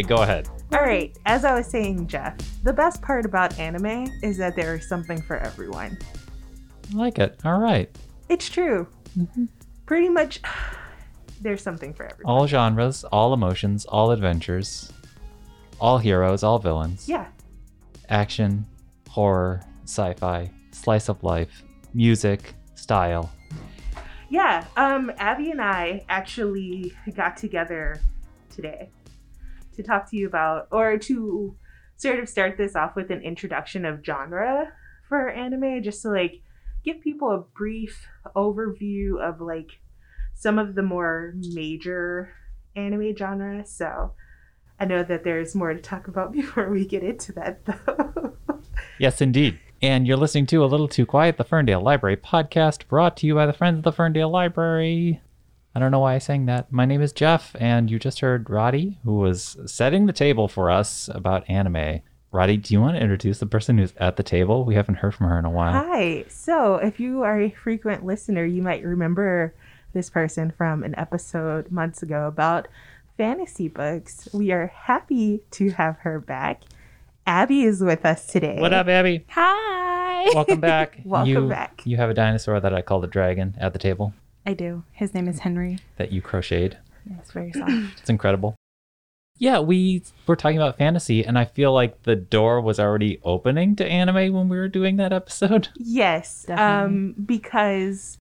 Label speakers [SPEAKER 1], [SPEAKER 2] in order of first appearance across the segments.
[SPEAKER 1] Okay, go ahead.
[SPEAKER 2] All right, as I was saying, Jeff, the best part about anime is that there is something for everyone.
[SPEAKER 1] I like it. All right.
[SPEAKER 2] It's true. Pretty much, there's something for everyone.
[SPEAKER 1] All genres, all emotions, all adventures, all heroes, all villains.
[SPEAKER 2] Yeah,
[SPEAKER 1] Action, horror, sci fi, slice of life, music, style.
[SPEAKER 2] yeah. Um, Abby and I actually got together today to talk to you about, or to sort of start this off with an introduction of genre for anime, just to like give people a brief overview of like some of the more major anime genres. So I know that there's more to talk about before we get into that, though.
[SPEAKER 1] Yes, indeed. And you're listening to A Little Too Quiet, the Ferndale Library podcast, brought to you by the Friends of the Ferndale Library. I don't know why I sang that. My name is Jeff, and you just heard Rodi, who was setting the table for us about anime. Rodi, do you want to introduce the person who's at the table? We haven't heard from her in a while.
[SPEAKER 2] Hi. So, if you are a frequent listener, you might remember this person from an episode months ago about fantasy books. We are happy to have her back. Aby is with us today.
[SPEAKER 1] What up, Aby?
[SPEAKER 3] Hi.
[SPEAKER 1] Welcome back.
[SPEAKER 2] Welcome
[SPEAKER 1] you,
[SPEAKER 2] back.
[SPEAKER 1] You have a dinosaur that I call the dragon at the table
[SPEAKER 3] I do. His name is Henry.
[SPEAKER 1] that you crocheted.
[SPEAKER 2] It's very soft.
[SPEAKER 1] It's incredible. Yeah, we were talking about fantasy, and I feel like the door was already opening to anime when we were doing that episode.
[SPEAKER 2] yes.
[SPEAKER 3] Definitely.
[SPEAKER 2] Um, because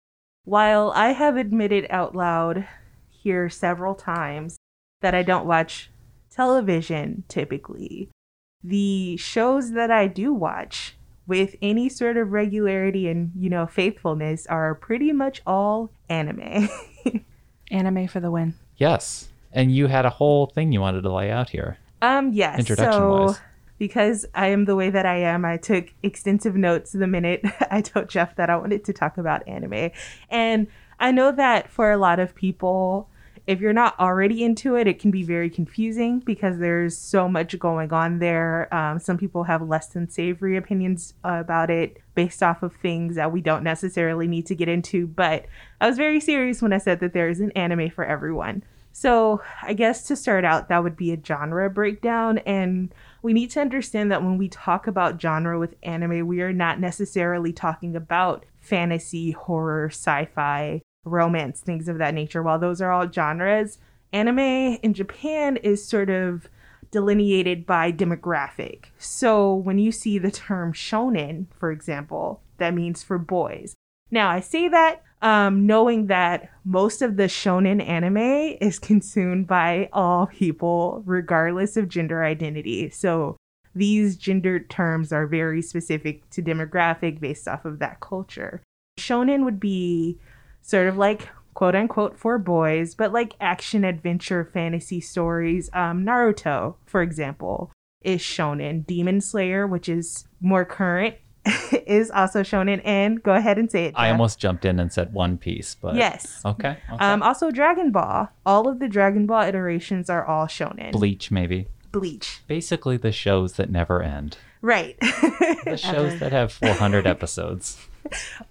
[SPEAKER 2] while I have admitted out loud here several times that I don't watch television typically, the shows that I do watch with any sort of regularity and, you know, faithfulness are pretty much all anime.
[SPEAKER 3] Anime for the win.
[SPEAKER 1] Yes. And you had a whole thing you wanted to lay out here.
[SPEAKER 2] Um, yes.
[SPEAKER 1] Introduction
[SPEAKER 2] so,
[SPEAKER 1] wise.
[SPEAKER 2] because I am the way that I am, I took extensive notes the minute I told Jeff that I wanted to talk about anime. And I know that for a lot of people, if you're not already into it, it can be very confusing because there's so much going on there. Um, some people have less than savory opinions about it based off of things that we don't necessarily need to get into. But I was very serious when I said that there is an anime for everyone. So, I guess to start out, that would be a genre breakdown. And we need to understand that when we talk about genre with anime, we are not necessarily talking about fantasy, horror, sci fi, romance, things of that nature. While those are all genres, anime in Japan is sort of delineated by demographic. So, when you see the term shonen, for example, that means for boys. Now, I say that um, knowing that most of the shonen anime is consumed by all people, regardless of gender identity. So these gendered terms are very specific to demographic based off of that culture. Shonen would be sort of like quote unquote for boys, but like action adventure fantasy stories. Um, Naruto, for example, is shonen. Demon Slayer, which is more current, is also shonen. And go ahead and say it.
[SPEAKER 1] I almost jumped in and said One Piece, but
[SPEAKER 2] Yes.
[SPEAKER 1] Okay. okay.
[SPEAKER 2] Um, also, Dragon Ball. All of the Dragon Ball iterations are all shonen.
[SPEAKER 1] Bleach, maybe.
[SPEAKER 2] Bleach.
[SPEAKER 1] Basically, the shows that never end.
[SPEAKER 2] Right.
[SPEAKER 1] The shows that have 400 episodes.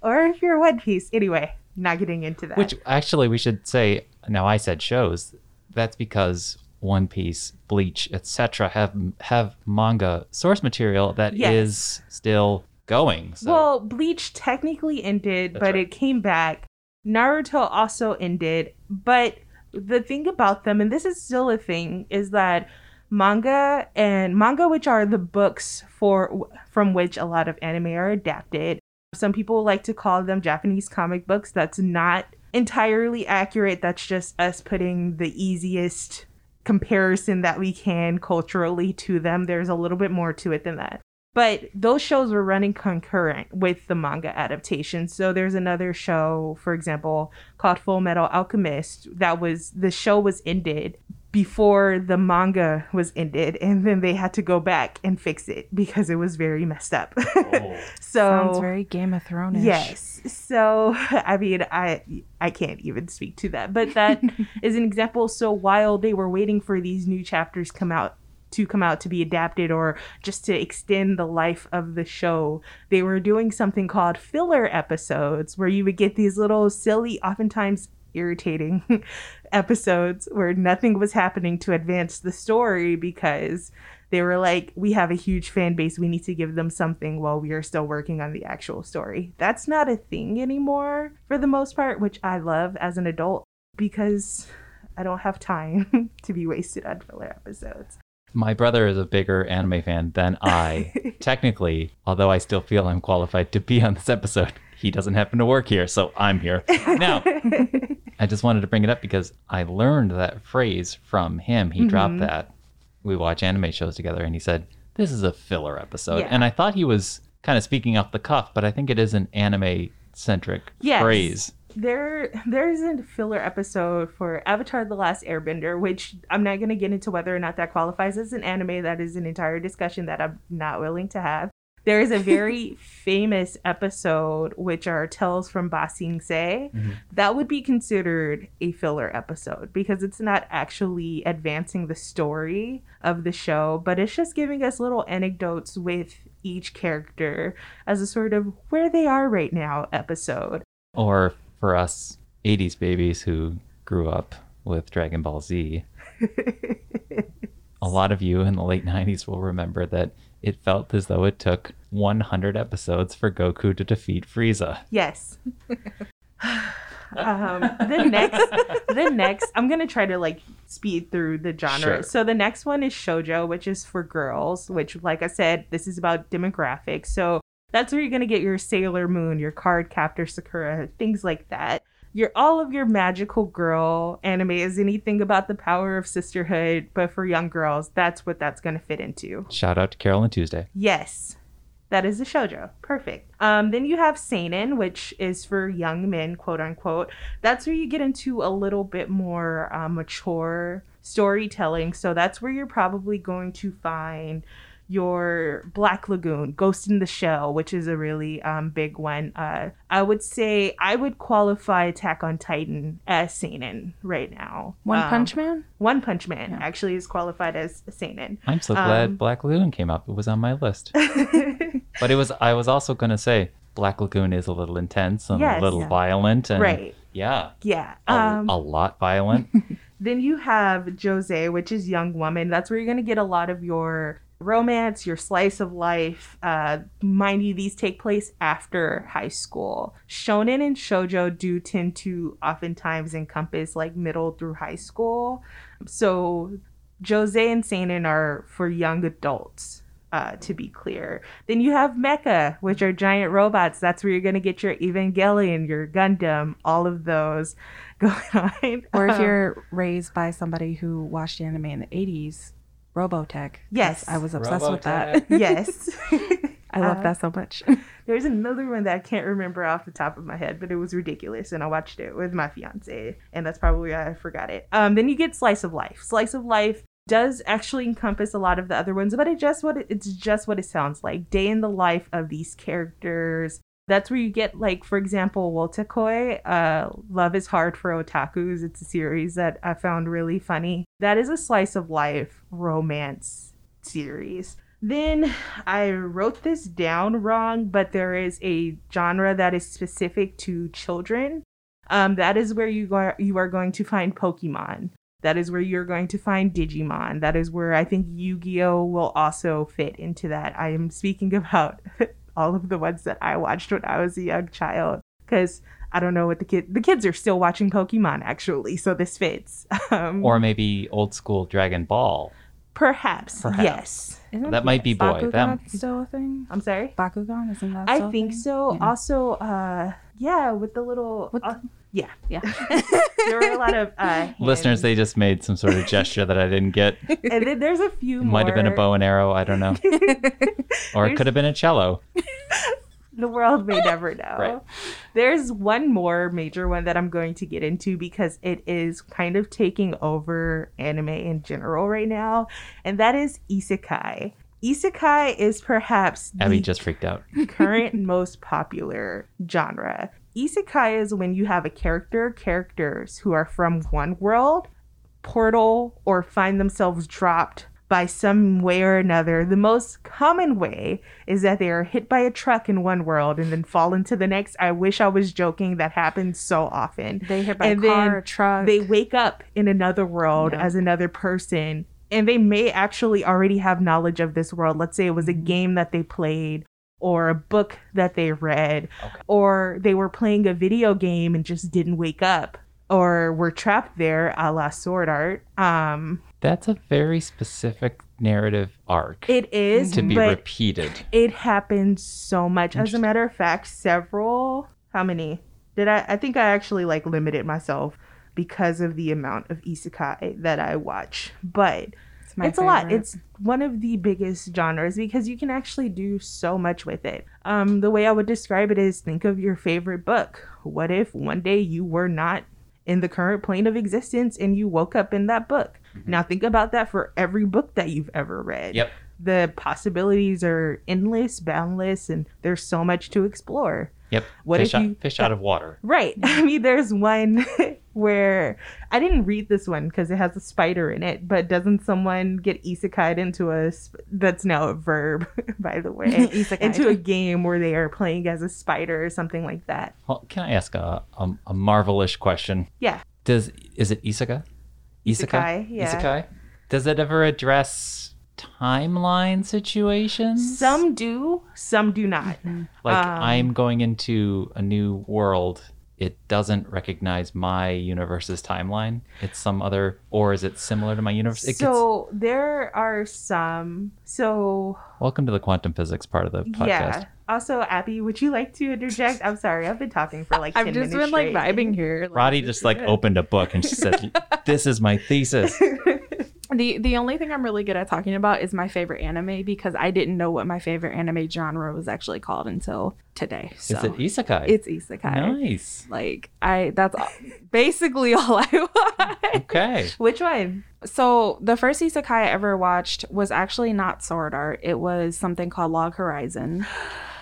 [SPEAKER 2] or if you're One Piece. Anyway, not getting into that.
[SPEAKER 1] Which actually we should say. Now I said shows. That's because One Piece, Bleach, etc. have have manga source material that is
[SPEAKER 2] Yes.
[SPEAKER 1] still going. So
[SPEAKER 2] well, Bleach technically ended,
[SPEAKER 1] That's
[SPEAKER 2] but
[SPEAKER 1] right.
[SPEAKER 2] it came back. Naruto also ended, but the thing about them, and this is still a thing, is that manga and manga, which are the books for from which a lot of anime are adapted. Some people like to call them Japanese comic books. That's not entirely accurate. That's just us putting the easiest comparison that we can culturally to them. There's a little bit more to it than that. But those shows were running concurrent with the manga adaptation. So there's another show, for example, called Full Metal Alchemist. That was the show was ended before the manga was ended, and then they had to go back and fix it because it was very messed up. Oh. so
[SPEAKER 3] Sounds very Game of Thrones.
[SPEAKER 2] Yes. So I mean, I I can't even speak to that, but that is an example. So while they were waiting for these new chapters come out to come out to be adapted or just to extend the life of the show, they were doing something called filler episodes where you would get these little silly, oftentimes irritating episodes where nothing was happening to advance the story because they were like, we have a huge fan base. We need to give them something while we are still working on the actual story. That's not a thing anymore for the most part, which I love as an adult because I don't have time to be wasted on filler episodes.
[SPEAKER 1] My brother is a bigger anime fan than I. Technically, although I still feel I'm qualified to be on this episode, he doesn't happen to work here, so I'm here. Now, I just wanted to bring it up because I learned that phrase from him. He dropped mm-hmm. that. We watch anime shows together, and he said, This is a filler episode.
[SPEAKER 2] Yeah.
[SPEAKER 1] And I thought he was kind of speaking off the cuff, but I think it is an anime centric
[SPEAKER 2] Yes.
[SPEAKER 1] phrase.
[SPEAKER 2] There there isn't a filler episode for Avatar the Last Airbender, which I'm not gonna get into whether or not that qualifies as an anime. That is an entire discussion that I'm not willing to have. There is a very famous episode which are Tales from Ba Sing Se. Mm-hmm. That would be considered a filler episode because it's not actually advancing the story of the show, but it's just giving us little anecdotes with each character as a sort of where they are right now episode.
[SPEAKER 1] Or for us 80s babies who grew up with Dragon Ball Z, a lot of you in the late 90s will remember that it felt as though it took 100 episodes for Goku to defeat Frieza.
[SPEAKER 2] Yes. um, the next, the next, I'm gonna try to like speed through the genre.
[SPEAKER 1] Sure.
[SPEAKER 2] So the next one is shojo, which is for girls. Which, like I said, this is about demographics. So that's where you're gonna get your Sailor Moon, your Card Captor Sakura, things like that. Your all of your magical girl anime is anything about the power of sisterhood, but for young girls, that's what that's gonna fit into.
[SPEAKER 1] Shout out to Carole and Tuesday.
[SPEAKER 2] Yes, that is a shojo. Perfect. Um, then you have seinen, which is for young men, quote unquote. That's where you get into a little bit more uh, mature storytelling. So that's where you're probably going to find your Black Lagoon, Ghost in the Shell, which is a really um, big one. Uh, I would say I would qualify Attack on Titan as seinen right now.
[SPEAKER 3] One
[SPEAKER 2] Um,
[SPEAKER 3] Punch Man?
[SPEAKER 2] One Punch Man
[SPEAKER 3] Yeah.
[SPEAKER 2] actually is qualified as seinen.
[SPEAKER 1] I'm so glad
[SPEAKER 2] Um,
[SPEAKER 1] Black Lagoon came up. It was on my list. but it was I was also going to say Black Lagoon is a little intense and
[SPEAKER 2] Yes.
[SPEAKER 1] a little
[SPEAKER 3] Yeah.
[SPEAKER 1] violent and
[SPEAKER 2] Right.
[SPEAKER 1] yeah,
[SPEAKER 2] Yeah.
[SPEAKER 1] a,
[SPEAKER 2] Um,
[SPEAKER 1] a lot violent.
[SPEAKER 2] Then you have josei, which is young woman. That's where you're gonna get a lot of your romance, your slice of life. Uh, mind you, these take place after high school. Shonen and shojo do tend to oftentimes encompass like middle through high school. So Josei and Seinen are for young adults. Uh, to be clear, then you have Mecha, which are giant robots. That's where you're gonna get your Evangelion, your Gundam, all of those going on.
[SPEAKER 3] Or if
[SPEAKER 2] Um,
[SPEAKER 3] you're raised by somebody who watched anime in the 80s, Robotech. 'cause
[SPEAKER 2] Yes.
[SPEAKER 3] I was obsessed with that.
[SPEAKER 2] yes.
[SPEAKER 3] I love
[SPEAKER 2] Uh,
[SPEAKER 3] that so much.
[SPEAKER 2] There's another one that I can't remember off the top of my head, but it was ridiculous, and I watched it with my fiance, and that's probably why I forgot it. Um, then you get Slice of Life. Slice of Life does actually encompass a lot of the other ones, but it just what it, it's just what it sounds like. Day in the life of these characters. That's where you get like, for example, Wotakoi, uh, Love is Hard for Otakus. It's a series that I found really funny. That is a slice of life romance series. Then I wrote this down wrong, but there is a genre that is specific to children. Um, that is where you are you are going to find Pokemon. That is where you're going to find Digimon. That is where I think Yu-Gi-Oh will also fit into that. I am speaking about all of the ones that I watched when I was a young child because I don't know what the kid the kids are still watching Pokemon actually, so this fits. Um,
[SPEAKER 1] or maybe old school Dragon Ball.
[SPEAKER 2] perhaps,
[SPEAKER 1] Perhaps.
[SPEAKER 2] yes.
[SPEAKER 3] Isn't
[SPEAKER 1] That might be boy.
[SPEAKER 3] Bakugan
[SPEAKER 1] That,
[SPEAKER 3] still a thing?
[SPEAKER 2] I'm sorry.
[SPEAKER 3] Bakugan, isn't that
[SPEAKER 2] I
[SPEAKER 3] still a
[SPEAKER 2] think
[SPEAKER 3] thing?
[SPEAKER 2] so.
[SPEAKER 3] Yeah.
[SPEAKER 2] Also, uh, yeah, with the little,
[SPEAKER 3] With
[SPEAKER 2] uh, yeah,
[SPEAKER 3] Yeah.
[SPEAKER 2] there were a lot of uh,
[SPEAKER 1] listeners, they just made some sort of gesture that I didn't get.
[SPEAKER 2] and then there's a few
[SPEAKER 1] It
[SPEAKER 2] more.
[SPEAKER 1] might have been a bow and arrow. I don't know. Or it could have been a cello.
[SPEAKER 2] The world may never know.
[SPEAKER 1] Right.
[SPEAKER 2] There's one more major one that I'm going to get into because it is kind of taking over anime in general right now, and that is isekai. Isekai is perhaps
[SPEAKER 1] Aby
[SPEAKER 2] the
[SPEAKER 1] just freaked out.
[SPEAKER 2] current most popular genre. Isekai is when you have a character, characters who are from one world, portal, or find themselves dropped by some way or another. The most common way is that they are hit by a truck in one world and then fall into the next. I wish I was joking. That happens so often.
[SPEAKER 3] They hit by
[SPEAKER 2] And
[SPEAKER 3] a car, a truck.
[SPEAKER 2] They wake up in another world
[SPEAKER 3] Yeah.
[SPEAKER 2] as another person. And they may actually already have knowledge of this world. Let's say it was a
[SPEAKER 3] Mm-hmm.
[SPEAKER 2] game that they played or a book that they read, or they were playing a video game and just didn't wake up, or were trapped there a la Sword Art. Um,
[SPEAKER 1] That's a very specific narrative arc
[SPEAKER 2] it is,
[SPEAKER 1] to be repeated.
[SPEAKER 2] it happens so much. As a matter of fact, several. How many? Did I? I think I actually like limited myself because of the amount of isekai that I watch, but
[SPEAKER 3] it's my
[SPEAKER 2] it's a lot. It's one of the biggest genres because you can actually do so much with it. Um, the way I would describe it is think of your favorite book. What if one day you were not in the current plane of existence and you woke up in that book? Now think about that for every book that you've ever read.
[SPEAKER 1] Yep.
[SPEAKER 2] The possibilities are endless, boundless, and there's so much to explore.
[SPEAKER 1] Yep.
[SPEAKER 2] What
[SPEAKER 1] fish
[SPEAKER 2] if
[SPEAKER 1] out,
[SPEAKER 2] you-
[SPEAKER 1] fish out of water?
[SPEAKER 2] Right. I mean, there's one where I didn't read this one because it has a spider in it, but doesn't someone get isekai'd into a, sp- that's now a verb, by the way, into a game where they are playing as a spider or something like that.
[SPEAKER 1] Well, can I ask a, a, a marvelish question?
[SPEAKER 2] Yeah.
[SPEAKER 1] Does is it isekai?
[SPEAKER 2] Isekai, yeah.
[SPEAKER 1] Isekai. Does it ever address timeline situations?
[SPEAKER 2] Some do, some do not.
[SPEAKER 1] like
[SPEAKER 2] um,
[SPEAKER 1] I'm going into a new world. It doesn't recognize my universe's timeline. It's some other, or is it similar to my universe? It gets,
[SPEAKER 2] So there are some. So
[SPEAKER 1] welcome to the quantum physics part of the podcast.
[SPEAKER 2] yeah. Also, Aby, would you like to interject? I'm sorry, I've been talking for like 10
[SPEAKER 3] I've just
[SPEAKER 2] minutes
[SPEAKER 3] been like
[SPEAKER 2] straight.
[SPEAKER 3] vibing here. like, Rodi
[SPEAKER 1] just like opened a book and she said, "This is my thesis."
[SPEAKER 3] The the only thing I'm really good at talking about is my favorite anime because I didn't know what my favorite anime genre was actually called until today. So
[SPEAKER 1] Is it isekai?
[SPEAKER 3] it's isekai.
[SPEAKER 1] nice.
[SPEAKER 3] Like I that's all- basically all I watch.
[SPEAKER 1] Okay.
[SPEAKER 2] Which one?
[SPEAKER 3] So the first isekai I ever watched was actually not Sword Art. It was something called Log Horizon.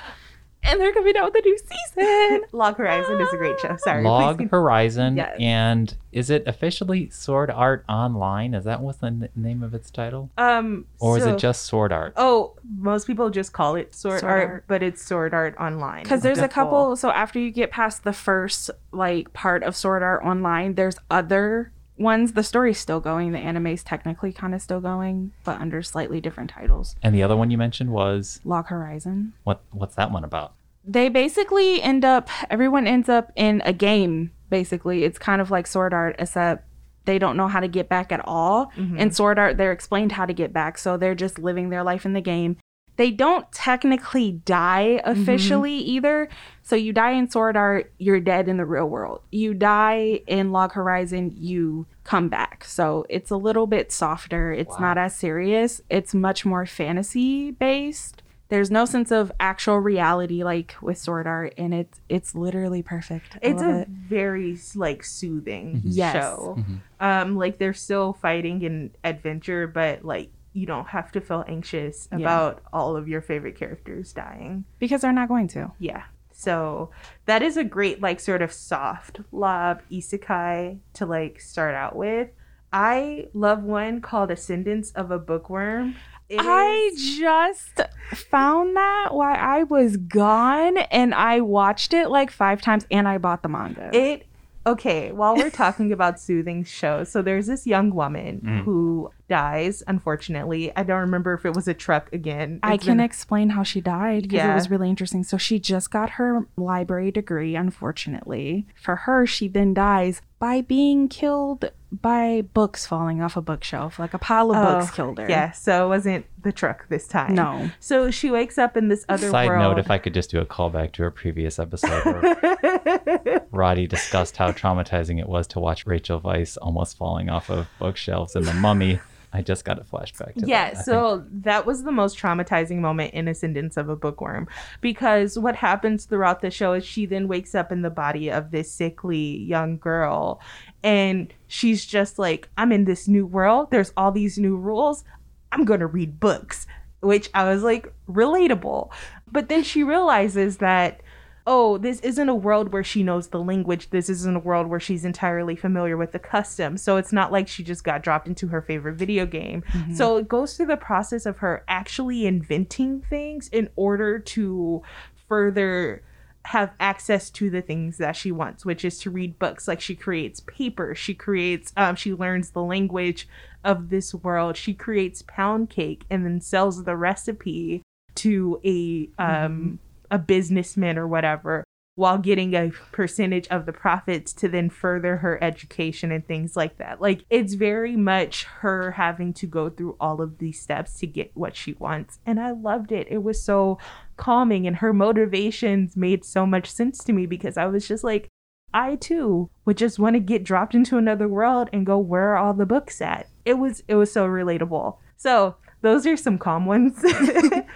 [SPEAKER 3] And they're coming out with a new season.
[SPEAKER 2] Log Horizon is a great show. Sorry.
[SPEAKER 1] Log Horizon,
[SPEAKER 3] Yes.
[SPEAKER 1] and is it officially Sword Art Online? Is that what's the n- name of its title,
[SPEAKER 2] Um,
[SPEAKER 1] or is it just Sword Art?
[SPEAKER 2] Oh, most people just call it Sword,
[SPEAKER 3] Sword
[SPEAKER 2] Art,
[SPEAKER 3] Art.
[SPEAKER 2] but it's Sword Art Online.
[SPEAKER 3] Because there's a couple. So after you get past the first like part of Sword Art Online, there's other ones. The story's still going. The anime's technically kind of still going, but under slightly different titles.
[SPEAKER 1] And the other one you mentioned was
[SPEAKER 3] Log Horizon.
[SPEAKER 1] what? What's that one about?
[SPEAKER 3] They basically end up. Everyone ends up in a game. Basically, it's kind of like Sword Art, except they don't know how to get back at all. Mm-hmm. In Sword Art, they're explained how to get back, so they're just living their life in the game. They don't technically die mm-hmm. officially either. So you die in Sword Art, you're dead in the real world. You die in Log Horizon, you come back. So it's a little bit softer. It's not as serious. It's much more fantasy based. There's no sense of actual reality like with Sword Art, and it's it's literally perfect. I
[SPEAKER 2] It's a
[SPEAKER 3] it.
[SPEAKER 2] very like soothing mm-hmm.
[SPEAKER 3] Yes.
[SPEAKER 2] show. Mm-hmm. Um, like they're still fighting and adventure, but like you don't have to feel anxious
[SPEAKER 3] Yeah.
[SPEAKER 2] about all of your favorite characters dying.
[SPEAKER 3] because they're not going to.
[SPEAKER 2] Yeah. So that is a great like sort of soft lob isekai to like start out with. I love one called Ascendance of a Bookworm. It
[SPEAKER 3] I
[SPEAKER 2] is-
[SPEAKER 3] just found that while I was gone, and I watched it like five times, and I bought the manga.
[SPEAKER 2] It okay, while we're talking about soothing shows, so there's this young woman
[SPEAKER 1] Mm.
[SPEAKER 2] who dies, unfortunately. I don't remember if it was a truck again.
[SPEAKER 3] I can
[SPEAKER 2] been-
[SPEAKER 3] explain how she died because
[SPEAKER 2] Yeah.
[SPEAKER 3] it was really interesting. So she just got her library degree, unfortunately. For her, she then dies by being killed by books falling off a bookshelf. Like a pile of books
[SPEAKER 2] Oh,
[SPEAKER 3] killed her.
[SPEAKER 2] Yeah, so it wasn't the truck this time.
[SPEAKER 3] No.
[SPEAKER 2] So she wakes up in this other
[SPEAKER 1] Side
[SPEAKER 2] world.
[SPEAKER 1] note: If I could just do a callback to a previous episode where Rodi discussed how traumatizing it was to watch Rachel Weisz almost falling off of bookshelves in The Mummy, I just got a flashback to
[SPEAKER 2] yeah,
[SPEAKER 1] that.
[SPEAKER 2] So that was the most traumatizing moment in Ascendance of a Bookworm because what happens throughout the show is she then wakes up in the body of this sickly young girl and she's just like, I'm in this new world. There's all these new rules. I'm going to read books, which I was like, relatable. But then she realizes that oh, this isn't a world where she knows the language. This isn't a world where she's entirely familiar with the customs. So it's not like she just got dropped into her favorite video game.
[SPEAKER 3] Mm-hmm.
[SPEAKER 2] So it goes through the process of her actually inventing things in order to further have access to the things that she wants, which is to read books. Like she creates paper, she creates, um, she learns the language of this world. She creates pound cake and then sells the recipe to a um a businessman or whatever while getting a percentage of the profits to then further her education and things like that. Like it's very much her having to go through all of these steps to get what she wants. And I loved it. It was so calming and her motivations made so much sense to me because I was just like I too would just want to get dropped into another world and go where are all the books at. It was it was so relatable. So, those are some calm ones.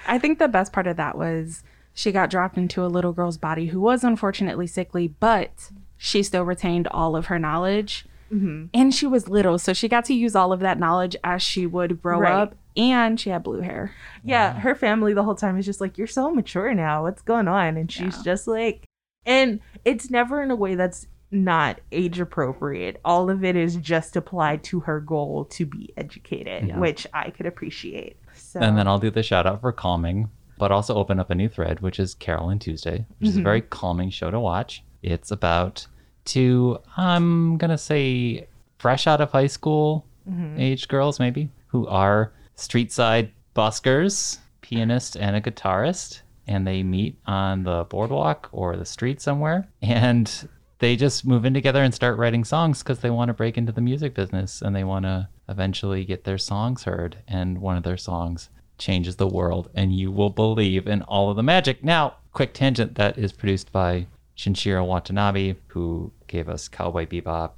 [SPEAKER 3] I think the best part of that was she got dropped into a little girl's body who was unfortunately sickly, but she still retained all of her knowledge.
[SPEAKER 2] Mhm.
[SPEAKER 3] And she was little, so she got to use all of that knowledge as she would grow
[SPEAKER 2] Right.
[SPEAKER 3] up. And she had blue hair.
[SPEAKER 2] yeah, her family the whole time is just like, You're so mature now. What's going on? And she's
[SPEAKER 3] Yeah.
[SPEAKER 2] just like, and it's never in a way that's not age appropriate. All of it is just applied to her goal to be educated,
[SPEAKER 1] Yeah.
[SPEAKER 2] which I could appreciate. So,
[SPEAKER 1] And then I'll do the shout out for calming, but also open up a new thread, which is Carole and Tuesday, which is a mm-hmm. very calming show to watch. It's about two, I'm going to say, fresh out of high school mm-hmm. age girls, maybe, who are street side buskers, pianist and a guitarist. And they meet on the boardwalk or the street somewhere. And they just move in together and start writing songs because they want to break into the music business and they want to eventually get their songs heard. And one of their songs changes the world, and you will believe in all of the magic. Now, quick tangent that is produced by Shinichiro Watanabe, who gave us Cowboy Bebop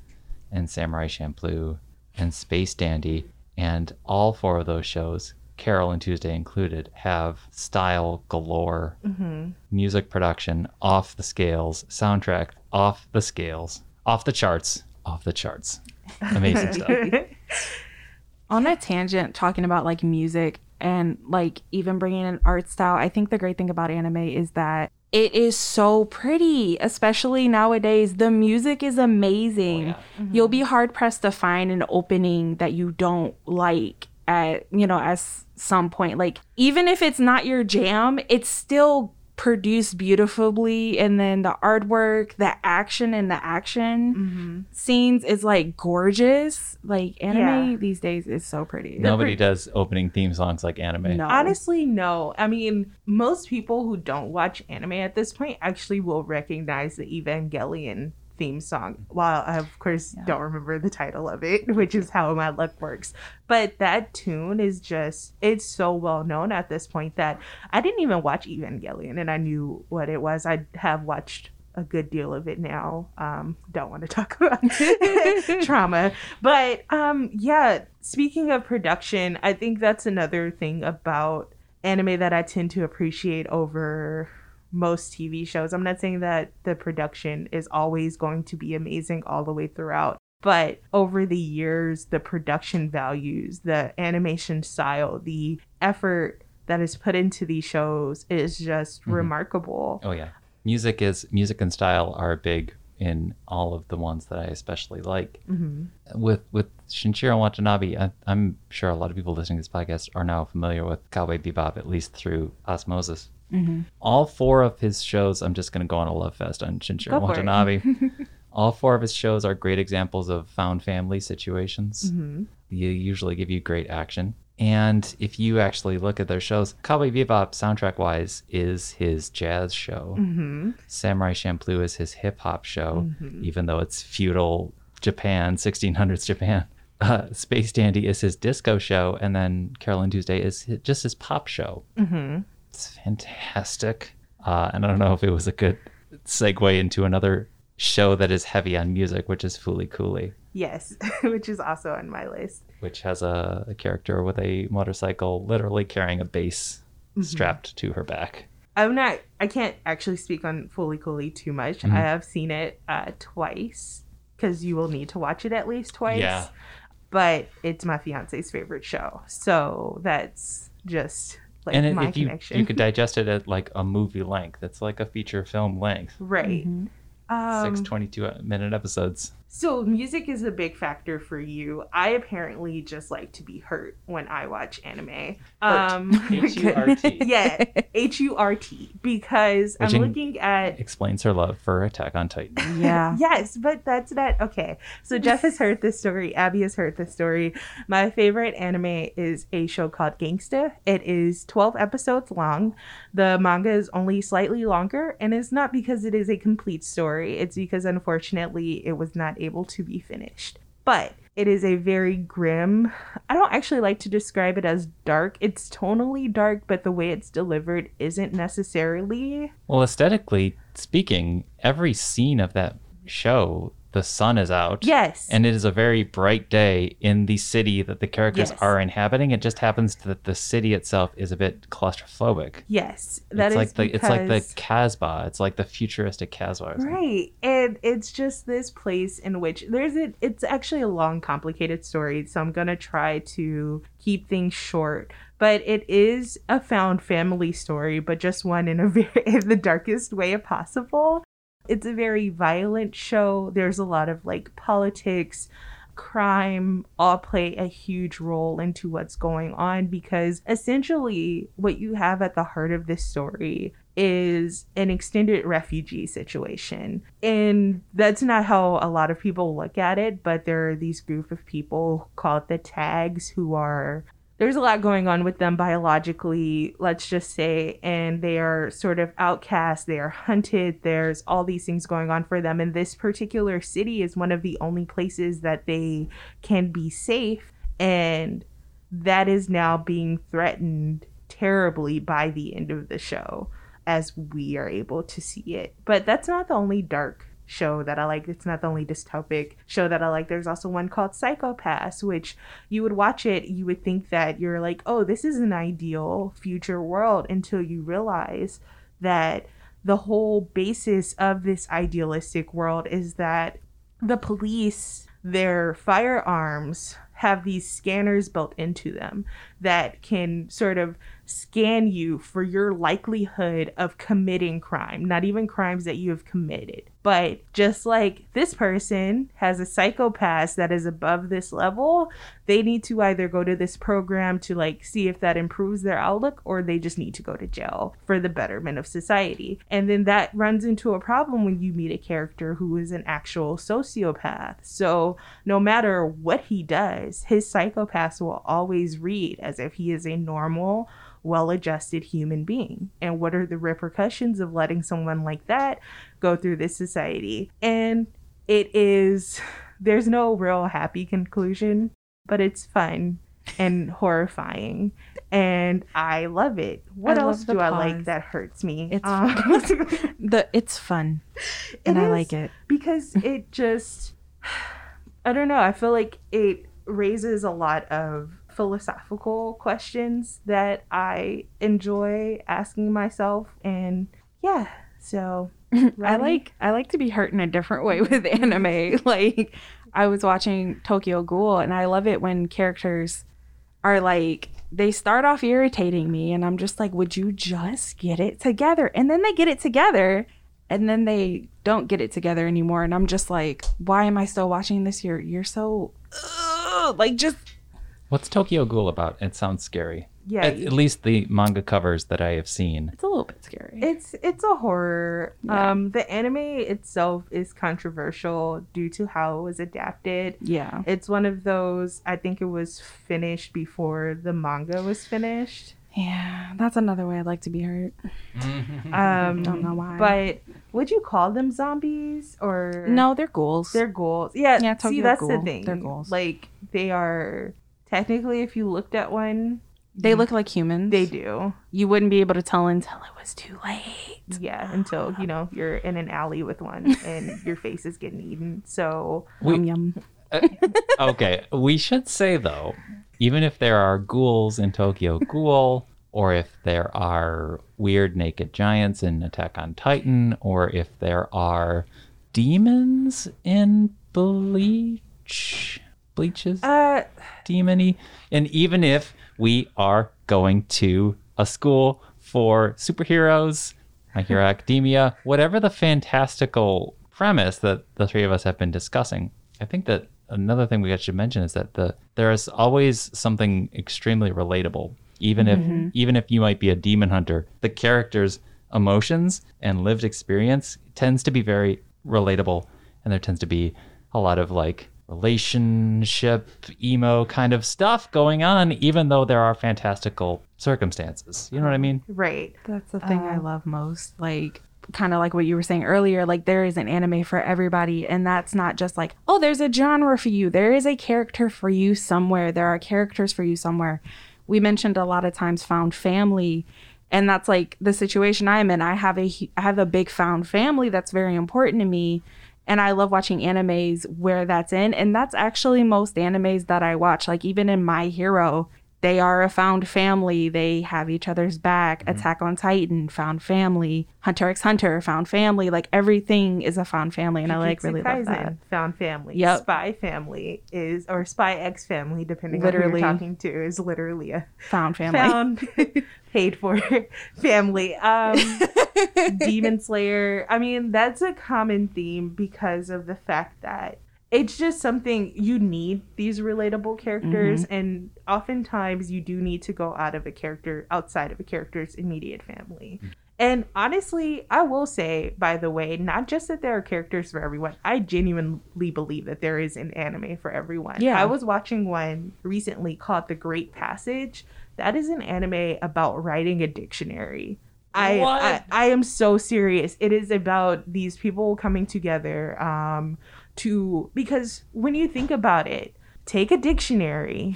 [SPEAKER 1] and Samurai Champloo and Space Dandy. And all four of those shows, Carol and Tuesday included, have style galore mm-hmm. music production off the scales, soundtrack off the scales, off the charts, off the charts. Amazing stuff.
[SPEAKER 3] on a tangent talking about like music and like even bringing in art style i think the great thing about anime is that it is so pretty especially nowadays. The music is amazing. Oh, You'll mm-hmm. be hard pressed to find an opening that you don't like at you know at some point. Like even if it's not your jam it's still produced beautifully and then the artwork the action and the action mm-hmm. scenes is like gorgeous like anime
[SPEAKER 2] Yeah.
[SPEAKER 3] these days is so pretty
[SPEAKER 1] Nobody does opening theme songs like anime.
[SPEAKER 3] no
[SPEAKER 2] Honestly, no. I mean, most people who don't watch anime at this point actually will recognize the Evangelion theme song. While I, of course, don't remember the title of it, which is how my luck works. But that tune is just, it's so well known at this point that I didn't even watch Evangelion and I knew what it was. I have watched a good deal of it now. Um, don't want to talk about trauma. But um, yeah, speaking of production, I think that's another thing about anime that I tend to appreciate over most TV shows. I'm not saying that the production is always going to be amazing all the way throughout. But over the years, the production values, the animation style, the effort that is put into these shows is just mm-hmm. remarkable.
[SPEAKER 1] Oh yeah, music is music and style are big in all of the ones that I especially like. Mm-hmm. With with Shinichiro Watanabe, I, I'm sure a lot of people listening to this podcast are now familiar with Cowboy Bebop, at least through osmosis. All four of his shows, I'm just going to go on a love fest on Shinichiro
[SPEAKER 2] Go for it.
[SPEAKER 1] Watanabe. all four of his shows are great examples of found family situations.
[SPEAKER 2] Mm-hmm.
[SPEAKER 1] You usually give you great action. And if you actually look at their shows, Cowboy Bebop soundtrack wise is his jazz show.
[SPEAKER 2] Mm-hmm.
[SPEAKER 1] Samurai Champloo is his hip hop show, even though it's feudal Japan, 1600s Japan. Uh, Space Dandy is his disco show, and then Carole & Tuesday is hi- just his pop show.
[SPEAKER 2] Mm-hmm.
[SPEAKER 1] It's fantastic. Uh, and I don't know if it was a good segue into another show that is heavy on music, which is Fooly Cooly,
[SPEAKER 2] Yes, which is also on my list.
[SPEAKER 1] which has a, a character with a motorcycle literally carrying a bass strapped to her back.
[SPEAKER 2] I'm not. I can't actually speak on Fooly Cooly too much. I have seen it uh, twice because you will need to watch it at least twice.
[SPEAKER 1] Yeah.
[SPEAKER 2] But it's my fiance's favorite show, so that's just like
[SPEAKER 1] and it-
[SPEAKER 2] my
[SPEAKER 1] if you
[SPEAKER 2] connection.
[SPEAKER 1] you could digest it at like a movie length, it's like a feature film length,
[SPEAKER 2] right.
[SPEAKER 3] Mhm.
[SPEAKER 2] Um,
[SPEAKER 1] six 22 minute episodes.
[SPEAKER 2] So music is a big factor for you. I apparently just like to be hurt when I watch anime.
[SPEAKER 1] Hurt.
[SPEAKER 2] Um,
[SPEAKER 1] H-U-R-T.
[SPEAKER 2] yeah, H U R T because
[SPEAKER 1] Which
[SPEAKER 2] I'm looking at
[SPEAKER 1] Explains her love for Attack on Titan.
[SPEAKER 3] Yeah.
[SPEAKER 2] Yes, but that's not okay. So Jeff has heard this story. Aby has heard this story. My favorite anime is a show called Gangsta. It is 12 episodes long. The manga is only slightly longer, and it's not because it is a complete story. It's because unfortunately it was not able to be finished. But it is a very grim. I don't actually like to describe it as dark. It's tonally dark, but the way it's delivered isn't necessarily
[SPEAKER 1] Well, aesthetically speaking, every scene of that show, the sun is out.
[SPEAKER 2] Yes.
[SPEAKER 1] And it is a very bright day in the city that the characters
[SPEAKER 2] Yes.
[SPEAKER 1] are inhabiting. It just happens that the city itself is a bit claustrophobic.
[SPEAKER 2] yes, that
[SPEAKER 1] it's
[SPEAKER 2] is
[SPEAKER 1] like the it's like the
[SPEAKER 2] because-
[SPEAKER 1] Casbah. It's like the futuristic Casbah.
[SPEAKER 2] Right. And it's just this place in which there's a it's actually a long, complicated story, so I'm gonna try to keep things short. But it is a found family story, but just one in a very in the darkest way possible. It's a very violent show. There's a lot of like politics, crime all play a huge role into what's going on because essentially what you have at the heart of this story is an extended refugee situation. And that's not how a lot of people look at it, but there are these group of people called the tags who are there's a lot going on with them biologically, let's just say, and they are sort of outcast, they are hunted, there's all these things going on for them. And this particular city is one of the only places that they can be safe. And that is now being threatened terribly by the end of the show as we are able to see it. But that's not the only dark show that I like. It's not the only dystopic show that I like. There's also one called Psycho-Pass, which you would watch it, you would think that you're like, oh, this is an ideal future world until you realize that the whole basis of this idealistic world is that the police, their firearms, have these scanners built into them that can sort of scan you for your likelihood of committing crime, not even crimes that you have committed. But just like this person has a Psycho-Pass that is above this level, they need to either go to this program to like see if that improves their outlook or they just need to go to jail for the betterment of society. And then that runs into a problem when you meet a character who is an actual sociopath. So no matter what he does, his Psycho-Pass will always read as if he is a normal, well adjusted human being. And what are the repercussions of letting someone like that go through this society? And it is, there's no real happy conclusion, but it's fun and horrifying. And I love it. What
[SPEAKER 3] I
[SPEAKER 2] else do I like that hurts me?
[SPEAKER 3] It's
[SPEAKER 2] Um,
[SPEAKER 3] The it's fun. And
[SPEAKER 2] It
[SPEAKER 3] I like it.
[SPEAKER 2] because it just I don't know, I feel like it raises a lot of philosophical questions that I enjoy asking myself and yeah, so
[SPEAKER 3] I like I like to be hurt in a different way with anime. like I was watching Tokyo Ghoul and I love it when characters are like they start off irritating me and I'm just like, would you just get it together? And then they get it together and then they don't get it together anymore and I'm just like, why am I still watching this? You're you're so ugh, like just
[SPEAKER 1] What's Tokyo Ghoul about? It sounds scary.
[SPEAKER 2] yeah,
[SPEAKER 1] At, at least the manga covers that I have seen.
[SPEAKER 3] it's a little bit scary.
[SPEAKER 2] It's it's a horror.
[SPEAKER 3] Yeah.
[SPEAKER 2] Um the anime itself is controversial due to how it was adapted.
[SPEAKER 3] yeah.
[SPEAKER 2] It's one of those I think it was finished before the manga was finished.
[SPEAKER 3] Yeah. That's another way I'd like to be hurt.
[SPEAKER 2] Um
[SPEAKER 3] Don't know why.
[SPEAKER 2] But would you call them zombies or
[SPEAKER 3] No, they're ghouls.
[SPEAKER 2] They're ghouls. Yeah,
[SPEAKER 3] Yeah,
[SPEAKER 2] see
[SPEAKER 3] Tokyo
[SPEAKER 2] that's the
[SPEAKER 3] Ghoul.
[SPEAKER 2] thing.
[SPEAKER 3] They're ghouls.
[SPEAKER 2] Like they are technically if you looked at one,
[SPEAKER 3] they look like humans.
[SPEAKER 2] they do.
[SPEAKER 3] you wouldn't be able to tell until it was too late.
[SPEAKER 2] Yeah, until you know you're in an alley with one and your face is getting eaten. So
[SPEAKER 1] We-
[SPEAKER 3] yum yum.
[SPEAKER 1] Uh, okay, we should say though, even if there are ghouls in Tokyo Ghoul, or if there are weird naked giants in Attack on Titan, or if there are demons in Bleach, Bleach is
[SPEAKER 2] uh
[SPEAKER 1] demony, and even if we are going to a school for superheroes, My Hero Academia, whatever the fantastical premise that the three of us have been discussing. I think that another thing we should mention is that the there is always something extremely relatable, even if even if you might be a demon hunter. The characters' emotions and lived experience tends to be very relatable, and there tends to be a lot of like relationship emo kind of stuff going on, even though there are fantastical circumstances. You know what I mean?
[SPEAKER 2] Right.
[SPEAKER 3] That's the uh, thing I love most. Like, kind of like what you were saying earlier, like, there is an anime for everybody. And that's not just like, oh, there's a genre for you. There is a character for you somewhere. There are characters for you somewhere. We mentioned a lot of times found family. And that's like the situation I'm in. I have a hu- I have a big found family that's very important to me. And I love watching animes where that's in. And that's actually most animes that I watch. Like even in My Hero, they are a found family. They have each other's back. Attack on Titan, found family. Hunter x Hunter, found family. Like everything is a found family. And I like
[SPEAKER 2] Jujutsu
[SPEAKER 3] really love that.
[SPEAKER 2] Found family.
[SPEAKER 3] Yep.
[SPEAKER 2] Spy family is, or Spy X family, depending on who
[SPEAKER 3] Literally.
[SPEAKER 2] you're talking to, is literally a
[SPEAKER 3] Found family.
[SPEAKER 2] found, paid for family. Um, Demon Slayer. I mean, that's a common theme because of the fact that it's just something you need these relatable characters, and oftentimes you do need to go out of a character outside of a character's immediate family. And honestly, I will say, by the way, not just that there are characters for everyone. I genuinely believe that there is an anime for everyone.
[SPEAKER 3] Yeah.
[SPEAKER 2] I was watching one recently called The Great Passage. That is an anime about writing a dictionary. I, I I am so serious. It is about these people coming together um to because when you think about it, take a dictionary.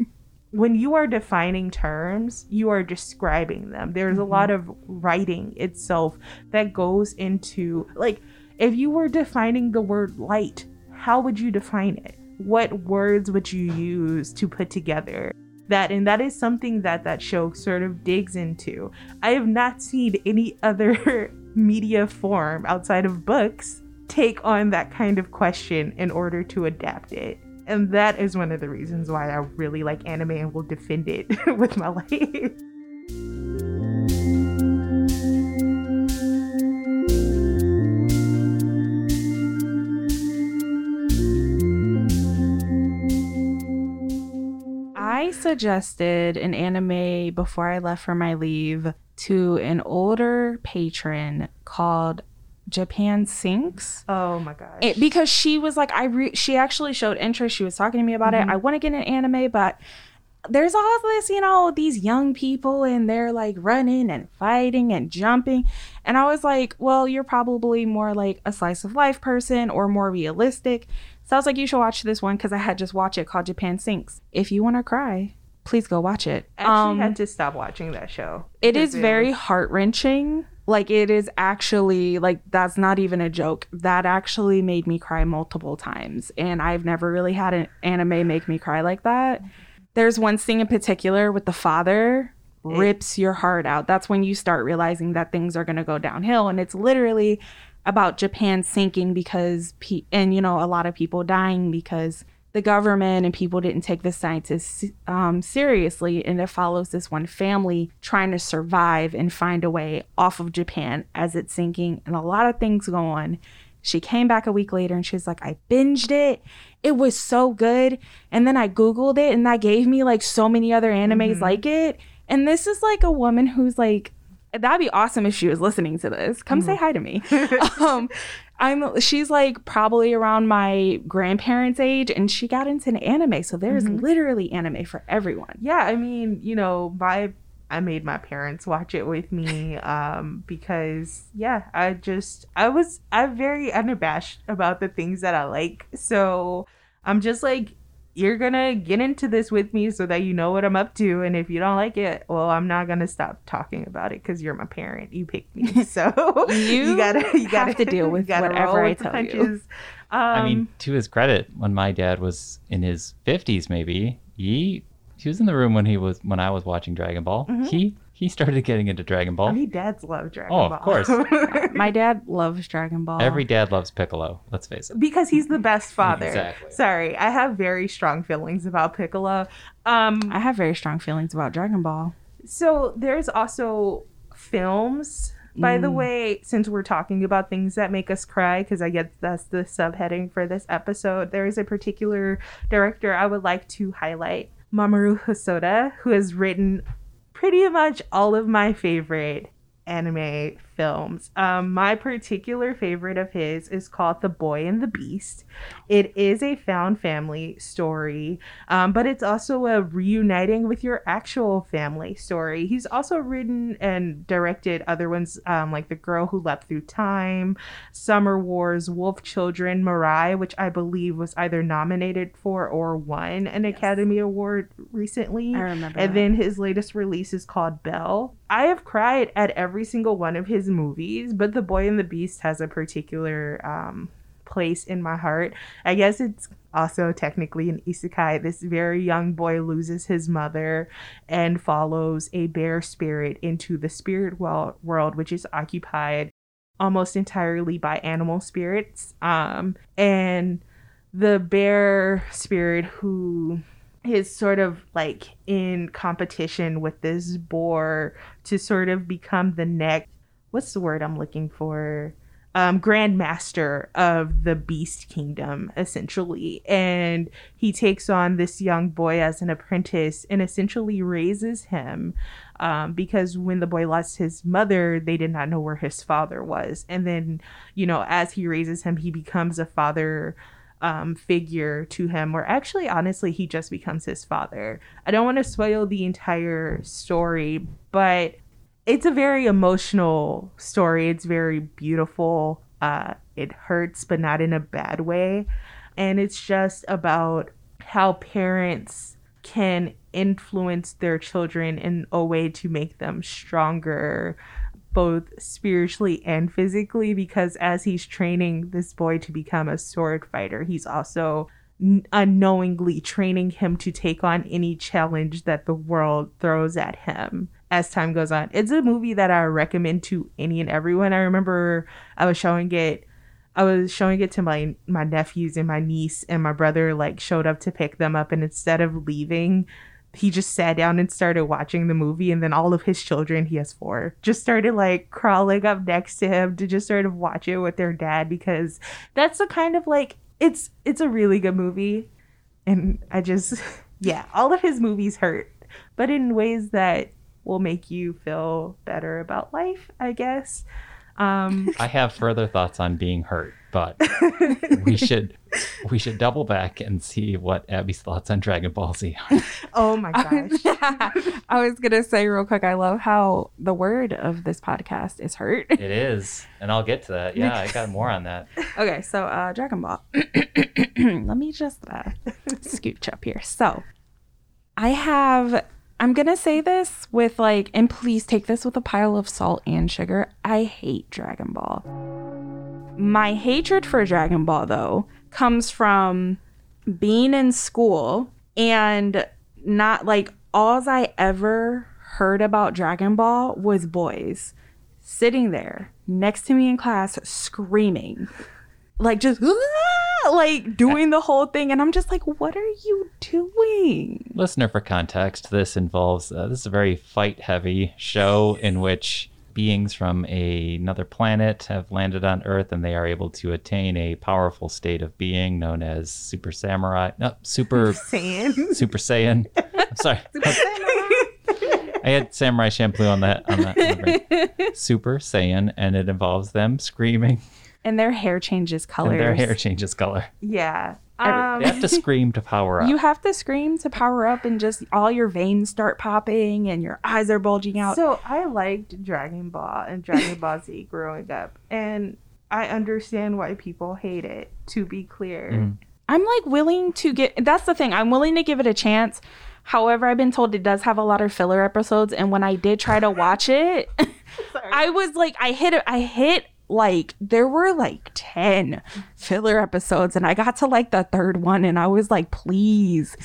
[SPEAKER 2] when you are defining terms, you are describing them. There's a lot mm-hmm. of writing itself that goes into like if you were defining the word light, how would you define it? What words would you use to put together? That and that is something that that show sort of digs into. I have not seen any other media form outside of books take on that kind of question in order to adapt it. And that is one of the reasons why I really like anime and will defend it with my life.
[SPEAKER 3] I suggested an anime before I left for my leave to an older patron called Japan Sinks.
[SPEAKER 2] Oh my gosh.
[SPEAKER 3] It, because she was like, I re- she actually showed interest. She was talking to me about it. I want to get an anime, but there's all this, you know, these young people and they're like running and fighting and jumping. And I was like, well, you're probably more like a slice of life person or more realistic. So I was like, you should watch this one because I had just watched it called Japan Sinks. If you want to cry, please go watch it.
[SPEAKER 2] I actually
[SPEAKER 3] Um,
[SPEAKER 2] had to stop watching that show.
[SPEAKER 3] It is very heart wrenching. Like it is actually like that's not even a joke. That actually made me cry multiple times, and I've never really had an anime make me cry like that. There's one scene in particular with the father rips your heart out. That's when you start realizing that things are going to go downhill, and it's literally about Japan sinking because pe- and you know a lot of people dying because the government and people didn't take the scientists um, seriously. And it follows this one family trying to survive and find a way off of Japan as it's sinking, and a lot of things go on. She came back a week later and she's like, I binged it. It was so good. And then I Googled it and that gave me like so many other animes like it. And this is like a woman who's like, that'd be awesome if she was listening to this. Come say hi to me. um, I'm she's like probably around my grandparents' age and she got into an anime. So there's literally anime for everyone.
[SPEAKER 2] yeah i mean you know my i made my parents watch it with me um because yeah i just i was i'm very unabashed about the things that i like so i'm just like you're gonna get into this with me so that you know what i'm up to. And if you don't like it well i'm not gonna stop talking about it because you're my parent. You picked me. So
[SPEAKER 3] You
[SPEAKER 2] gotta you gotta have
[SPEAKER 3] to deal with whatever I tell you.
[SPEAKER 2] um,
[SPEAKER 1] I mean, to his credit, when my dad was in his fifties, maybe he he was in the room when he was when I was watching Dragon Ball. He he started getting into Dragon Ball.
[SPEAKER 2] mean, dads love Dragon Ball.
[SPEAKER 1] Oh,
[SPEAKER 2] Ball.
[SPEAKER 1] of course.
[SPEAKER 3] My dad loves Dragon Ball.
[SPEAKER 1] Every dad loves Piccolo. Let's face it.
[SPEAKER 2] because he's the best father.
[SPEAKER 1] Exactly.
[SPEAKER 2] Sorry, I have very strong feelings about Piccolo. Um,
[SPEAKER 3] I have very strong feelings about Dragon Ball.
[SPEAKER 2] So there's also films. By the
[SPEAKER 3] Mm.
[SPEAKER 2] way, since we're talking about things that make us cry, because I guess that's the subheading for this episode, there is a particular director I would like to highlight, Mamoru Hosoda, who has written pretty much all of my favorite anime films. Um, my particular favorite of his is called The Boy and the Beast. It is a found family story, um, but it's also a reuniting with your actual family story. He's also written and directed other ones um, like The Girl Who Leapt Through Time, Summer Wars, Wolf Children, Mirai, which I believe was either nominated for or won an Academy Award recently.
[SPEAKER 3] I remember.
[SPEAKER 2] And
[SPEAKER 3] that.
[SPEAKER 2] then his latest release is called Belle. I have cried at every single one of his movies, but The Boy and the Beast has a particular um, place in my heart. I guess it's also technically an isekai. This very young boy loses his mother and follows a bear spirit into the spirit world, which is occupied almost entirely by animal spirits. Um, and the bear spirit who is sort of like in competition with this boar to sort of become the next what's the word I'm looking for? Um, grandmaster of the beast kingdom, essentially. And he takes on this young boy as an apprentice and essentially raises him um, because when the boy lost his mother, they did not know where his father was. And then, you know, as he raises him, he becomes a father um, figure to him, or actually, honestly, he just becomes his father. I don't want to spoil the entire story, but it's a very emotional story. It's very beautiful. Uh, it hurts, but not in a bad way. And it's just about how parents can influence their children in a way to make them stronger, both spiritually and physically. Because as he's training this boy to become a sword fighter, he's also unknowingly training him to take on any challenge that the world throws at him as time goes on. It's a movie that I recommend to any and everyone. I remember I was showing it I was showing it to my my nephews and my niece and my brother like showed up to pick them up and instead of leaving he just sat down and started watching the movie and then all of his children he has four just started like crawling up next to him to just sort of watch it with their dad because that's the kind of like it's it's a really good movie and i just yeah all of his movies hurt but in ways that will make you feel better about life i guess um
[SPEAKER 1] I have further thoughts on being hurt, but we should we should double back and see what Aby's thoughts on Dragon Ball Z are.
[SPEAKER 2] oh my gosh
[SPEAKER 3] I was gonna say real quick. I love how the word of this podcast is hurt.
[SPEAKER 1] It is, and I'll get to that. Yeah, I got more on that.
[SPEAKER 3] Okay, so uh, Dragon Ball. Let me just uh, scooch up here. So, I have. I'm gonna say this with like, and please take this with a pile of salt and sugar. I hate Dragon Ball. My hatred for Dragon Ball, though, comes from being in school and not like all I ever heard about Dragon Ball was boys sitting there next to me in class screaming like just "Ah!" like doing the whole thing and i'm just like what are you doing
[SPEAKER 1] Listener, for context, this involves uh, this is a very fight-heavy show in which beings from a, another planet have landed on Earth, and they are able to attain a powerful state of being known as Super Samurai. No, Super
[SPEAKER 2] saying
[SPEAKER 1] Super Saiyan. I'm sorry. I had Samurai Champloo on that on that on the brain. Super Saiyan, and it involves them screaming,
[SPEAKER 3] and their hair changes colors
[SPEAKER 1] and their hair changes color.
[SPEAKER 2] yeah
[SPEAKER 1] They
[SPEAKER 2] um
[SPEAKER 1] have to scream to power up.
[SPEAKER 3] you have to scream to power up and just all your veins start popping and your eyes are bulging out
[SPEAKER 2] So I liked Dragon Ball and Dragon Ball Z growing up, and I understand why people hate it. To be clear,
[SPEAKER 1] Mm.
[SPEAKER 3] I'm like willing to get that's the thing. I'm willing to give it a chance. However, I've been told it does have a lot of filler episodes and when I did try to watch it, I was like I hit it I hit like there were like 10 filler episodes and I got to like the third one and I was like please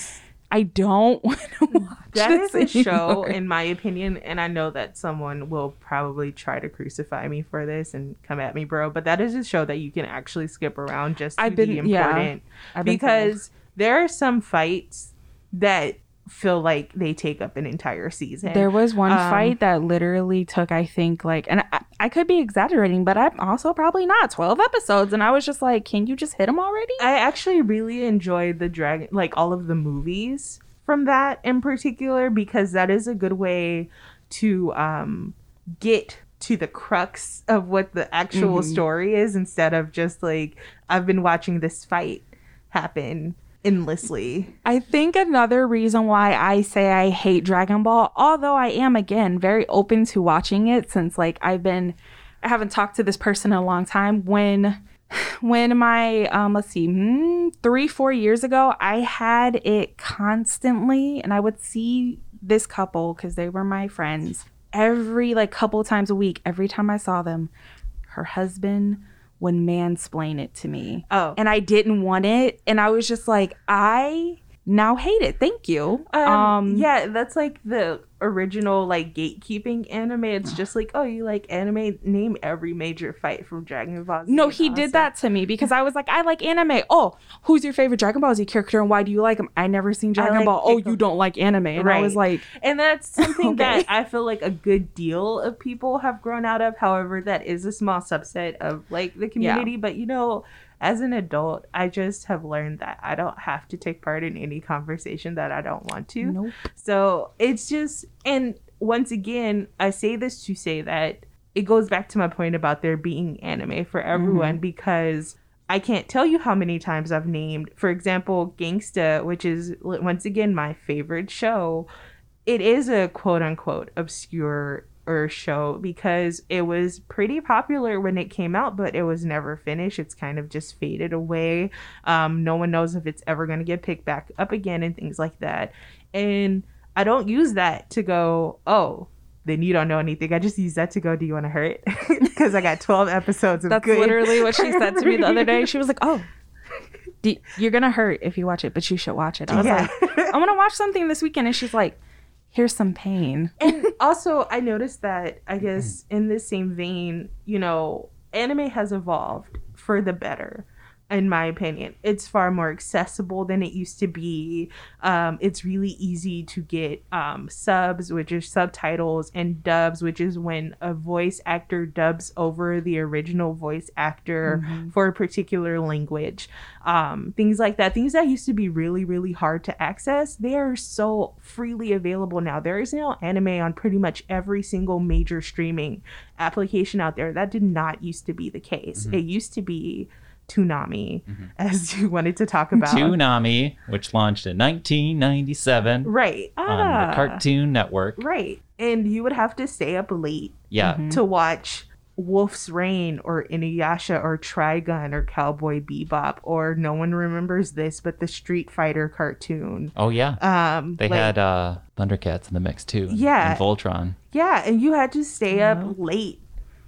[SPEAKER 3] I don't want to watch
[SPEAKER 2] that is a show,
[SPEAKER 3] anymore.
[SPEAKER 2] in my opinion, and I know that someone will probably try to crucify me for this and come at me, bro. But that is a show that you can actually skip around just to
[SPEAKER 3] I've
[SPEAKER 2] be
[SPEAKER 3] been- yeah,
[SPEAKER 2] important
[SPEAKER 3] I've been told.
[SPEAKER 2] because there are some fights that feel like they take up an entire season.
[SPEAKER 3] There was one
[SPEAKER 2] Um,
[SPEAKER 3] fight that literally took, I think, like, and I, I could be exaggerating, but I'm also probably not 12 episodes. And I was just like, can you just hit them already?
[SPEAKER 2] I actually really enjoyed the dragon, like all of the movies from that in particular, because that is a good way to um, get to the crux of what the actual
[SPEAKER 3] Mhm.
[SPEAKER 2] story is instead of just like, I've been watching this fight happen endlessly.
[SPEAKER 3] I think another reason why I say I hate Dragon Ball, although I am again very open to watching it since like I've been I haven't talked to this person in a long time when when my um let's see hmm, 3 4 years ago I had it constantly and I would see this couple cuz they were my friends every like couple times a week every time I saw them her husband would mansplain it to me
[SPEAKER 2] Oh,
[SPEAKER 3] and I didn't want it. And I was just like, I now hate it. Thank you.
[SPEAKER 2] Um, yeah, that's like the original like gatekeeping anime. It's just like, oh, you like anime? Name every major fight from Dragon Ball Z.
[SPEAKER 3] No, he did that to me because I was like, I like anime. Oh, who's your favorite Dragon Ball Z character and why do you like him? I never seen Dragon
[SPEAKER 2] like
[SPEAKER 3] Ball. Oh, you don't like anime. And I was like,
[SPEAKER 2] and that's something
[SPEAKER 3] Okay.
[SPEAKER 2] that I feel like a good deal of people have grown out of. However, that is a small subset of like the community. But you know, as an adult, I just have learned that I don't have to take part in any conversation that I don't want to.
[SPEAKER 3] nope.
[SPEAKER 2] So it's just, and once again, I say this to say that it goes back to my point about there being anime for mm-hmm. everyone because I can't tell you how many times I've named, for example, Gangsta, which is once again my favorite show. It is a quote unquote obscure or show because it was pretty popular when it came out, but it was never finished. It's kind of just faded away. Um, no one knows if it's ever going to get picked back up again and things like that. And I don't use that to go, oh, then you don't know anything. I just use that to go, do you want to hurt? Because I got 12 episodes of
[SPEAKER 3] That's
[SPEAKER 2] good.
[SPEAKER 3] literally what she said to me the other day. She was like, oh, you're going to hurt if you watch it, but you should watch it. I was
[SPEAKER 2] Yeah.
[SPEAKER 3] like, I'm going to watch something this weekend. And she's like, here's some pain.
[SPEAKER 2] and also i noticed that i guess mm. in this same vein you know anime has evolved for the better in my opinion it's far more accessible than it used to be. Um, it's really easy to get um, subs which is subtitles and dubs which is when a voice actor dubs over the original voice actor for a particular language. Um, things like that things that used to be really really hard to access they are so freely available now. There is now anime on pretty much every single major streaming application out there. That did not used to be the case. It used to be Toonami, as you wanted to talk about.
[SPEAKER 1] Toonami, which launched in 1997
[SPEAKER 2] Right.
[SPEAKER 1] on
[SPEAKER 3] Ah.
[SPEAKER 1] the Cartoon Network.
[SPEAKER 2] Right. And you would have to stay up late
[SPEAKER 1] Yeah.
[SPEAKER 3] Mhm.
[SPEAKER 2] to watch Wolf's Rain or Inuyasha or Trigun or Cowboy Bebop or no one remembers this but the Street Fighter cartoon.
[SPEAKER 1] Oh yeah.
[SPEAKER 2] Um
[SPEAKER 1] They
[SPEAKER 2] like-
[SPEAKER 1] had uh, Thundercats in the mix too.
[SPEAKER 2] Yeah.
[SPEAKER 1] And Voltron.
[SPEAKER 2] Yeah, and you had to stay
[SPEAKER 3] Yeah.
[SPEAKER 2] up late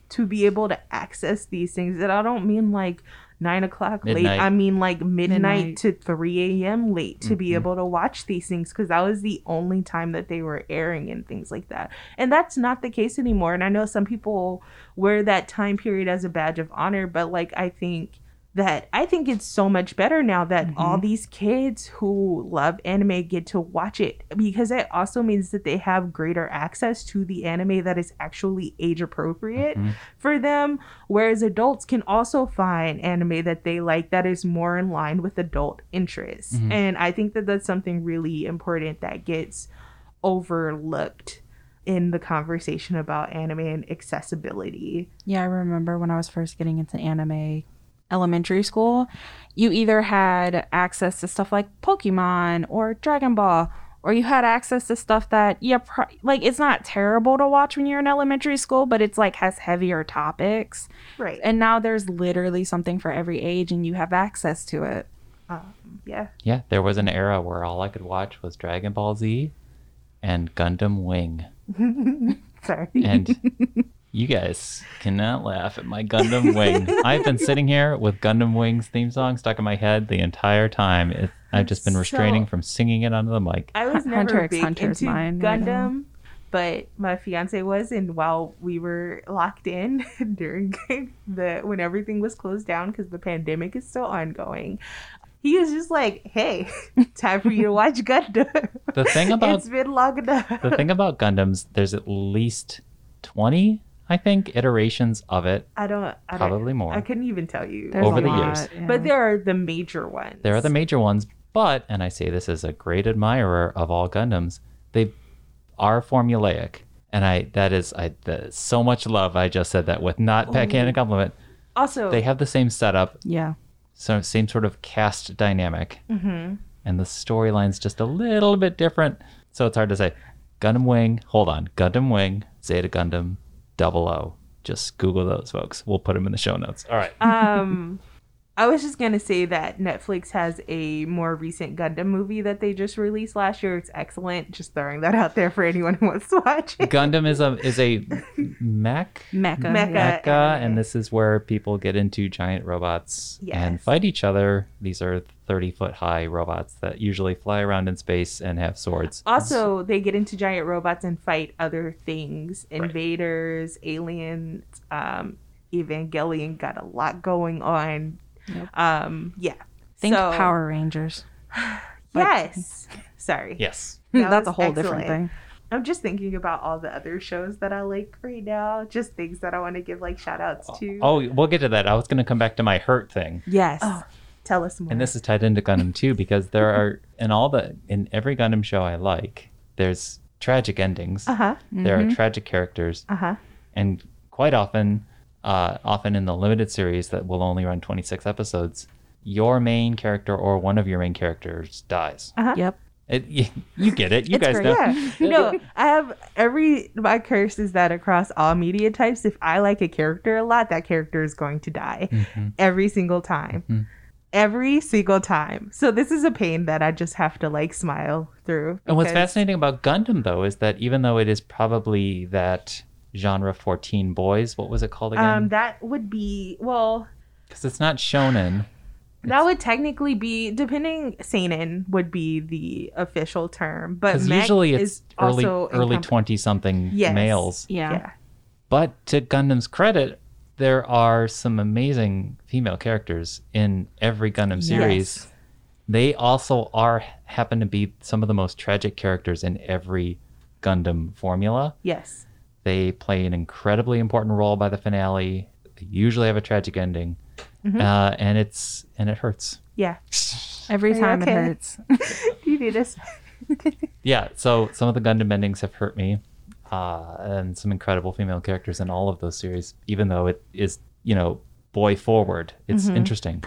[SPEAKER 2] to be able to access these things. And I don't mean like nine o'clock late. I mean like midnight,
[SPEAKER 3] Midnight.
[SPEAKER 2] to 3 a.m. late to be
[SPEAKER 1] Mhm.
[SPEAKER 2] able to watch these things because that was the only time that they were airing and things like that. And that's not the case anymore. And I know some people wear that time period as a badge of honor, but like I think that I think it's so much better now that all these kids who love anime get to watch it because it also means that they have greater access to the anime that is actually age appropriate
[SPEAKER 1] Mhm.
[SPEAKER 2] for them whereas adults can also find anime that they like that is more in line with adult interests
[SPEAKER 1] Mhm.
[SPEAKER 2] and I think that that's something really important that gets overlooked in the conversation about anime and accessibility
[SPEAKER 3] Yeah, I remember when I was first getting into anime elementary school, you either had access to stuff like Pokemon or Dragon Ball, or you had access to stuff that, yeah, pro- like it's not terrible to watch when you're in elementary school, but it's like has heavier topics.
[SPEAKER 2] right
[SPEAKER 3] And now there's literally something for every age and you have access to it.
[SPEAKER 2] um, yeah
[SPEAKER 1] Yeah, there was an era where all I could watch was Dragon Ball Z and Gundam Wing.
[SPEAKER 2] sorry
[SPEAKER 1] And you guys cannot laugh at my Gundam Wing. I've been sitting here with Gundam Wing's theme song stuck in my head the entire time. It, I've just been restraining
[SPEAKER 2] So-
[SPEAKER 1] from singing it onto the mic.
[SPEAKER 2] I was never
[SPEAKER 3] Hunter
[SPEAKER 2] big
[SPEAKER 3] Hunter's
[SPEAKER 2] into
[SPEAKER 3] mine.
[SPEAKER 2] Gundam, but my fiance was, and while we were locked in during the when everything was closed down because the pandemic is still ongoing, he was just like, "Hey, time for you to watch Gundam."
[SPEAKER 1] The thing about
[SPEAKER 2] it's been long enough.
[SPEAKER 1] the thing about Gundams, there's at least twenty, I think, iterations of it.
[SPEAKER 2] I don't. I
[SPEAKER 1] Probably
[SPEAKER 2] don't,
[SPEAKER 1] more.
[SPEAKER 2] I couldn't even tell you.
[SPEAKER 3] There's
[SPEAKER 1] Over the
[SPEAKER 3] lot,
[SPEAKER 1] years.
[SPEAKER 3] yeah.
[SPEAKER 2] But there are the major ones.
[SPEAKER 1] There are the major ones, but and I say this as a great admirer of all Gundams, they are formulaic, and I that is I that is so much love. I just said that with not backhand a compliment.
[SPEAKER 2] also
[SPEAKER 1] They have the same setup,
[SPEAKER 3] yeah.
[SPEAKER 1] so same sort of cast dynamic,
[SPEAKER 2] hmm
[SPEAKER 1] and the storyline's just a little bit different. So it's hard to say. Gundam Wing, hold on, Gundam Wing, Zeta Gundam, Double O. Just Google those folks. We'll put them in the show notes. All right.
[SPEAKER 2] um I was just gonna say that Netflix has a more recent Gundam movie that they just released last year. It's excellent. Just throwing that out there for anyone who wants to watch it.
[SPEAKER 1] Gundam is a is a mech
[SPEAKER 3] Mecha.
[SPEAKER 2] Mecha.
[SPEAKER 1] mecha,
[SPEAKER 2] anime.
[SPEAKER 1] and this is where people get into giant robots and fight each other. These are 30 foot high robots that usually fly around in space and have swords.
[SPEAKER 2] Also, they get into giant robots and fight other things.
[SPEAKER 1] Right.
[SPEAKER 2] Invaders, aliens, um, Evangelion got a lot going on.
[SPEAKER 3] Yep.
[SPEAKER 2] Um, yeah.
[SPEAKER 3] Think
[SPEAKER 2] So-
[SPEAKER 3] Power Rangers.
[SPEAKER 2] Yes. Sorry.
[SPEAKER 1] Yes.
[SPEAKER 2] That
[SPEAKER 3] That's a
[SPEAKER 2] was
[SPEAKER 3] whole different thing.
[SPEAKER 2] I'm just thinking about all the other shows that I like right now. Just things that I want to give like shout outs to.
[SPEAKER 1] Oh, we'll get to that. I was going to come back to my hurt thing.
[SPEAKER 3] Yes.
[SPEAKER 2] Oh, tell us more.
[SPEAKER 1] And this is tied into Gundam too because there are in all the in every Gundam show I like, there's tragic endings.
[SPEAKER 2] Uh huh.
[SPEAKER 1] There
[SPEAKER 3] Mm-hmm.
[SPEAKER 1] are tragic characters
[SPEAKER 2] Uh huh.
[SPEAKER 1] and quite often uh, often in the limited series that will only run 26 episodes, your main character or one of your main characters dies.
[SPEAKER 3] Yep.
[SPEAKER 1] It, you, you get it. You
[SPEAKER 3] It's
[SPEAKER 1] guys
[SPEAKER 3] great.
[SPEAKER 1] know.
[SPEAKER 2] Yeah. No, I have every my curse is that across all media types, if I like a character a lot, that character is going to die
[SPEAKER 1] Mhm.
[SPEAKER 2] every single time.
[SPEAKER 1] Mhm.
[SPEAKER 2] Every single time. So this is a pain that I just have to like smile through.
[SPEAKER 1] And what's fascinating about Gundam though is that even though it is probably that genre 14 boys, what was it called
[SPEAKER 2] Um,
[SPEAKER 1] again?
[SPEAKER 2] that would be well.
[SPEAKER 1] Because it's not shonen.
[SPEAKER 2] That would technically be depending. Seinen would be the official term, but
[SPEAKER 1] Because usually it's
[SPEAKER 2] is
[SPEAKER 1] early early 20 something
[SPEAKER 2] Yes.
[SPEAKER 1] males.
[SPEAKER 3] Yeah.
[SPEAKER 2] Yeah.
[SPEAKER 1] But to Gundam's credit, there are some amazing female characters in every Gundam series.
[SPEAKER 2] Yes.
[SPEAKER 1] They also are happen to be some of the most tragic characters in every Gundam formula.
[SPEAKER 2] Yes.
[SPEAKER 1] They play an incredibly important role by the finale. They usually have a tragic ending,
[SPEAKER 2] Mhm.
[SPEAKER 1] uh, and it's and it hurts.
[SPEAKER 2] Yeah.
[SPEAKER 3] Every
[SPEAKER 2] Are
[SPEAKER 3] time
[SPEAKER 2] okay?
[SPEAKER 3] it hurts.
[SPEAKER 2] you need us.
[SPEAKER 1] Yeah, so some of the Gundam endings have hurt me, uh, and some incredible female characters in all of those series. Even though it is, you know, boy forward, it's
[SPEAKER 2] Mm-hmm.
[SPEAKER 1] interesting,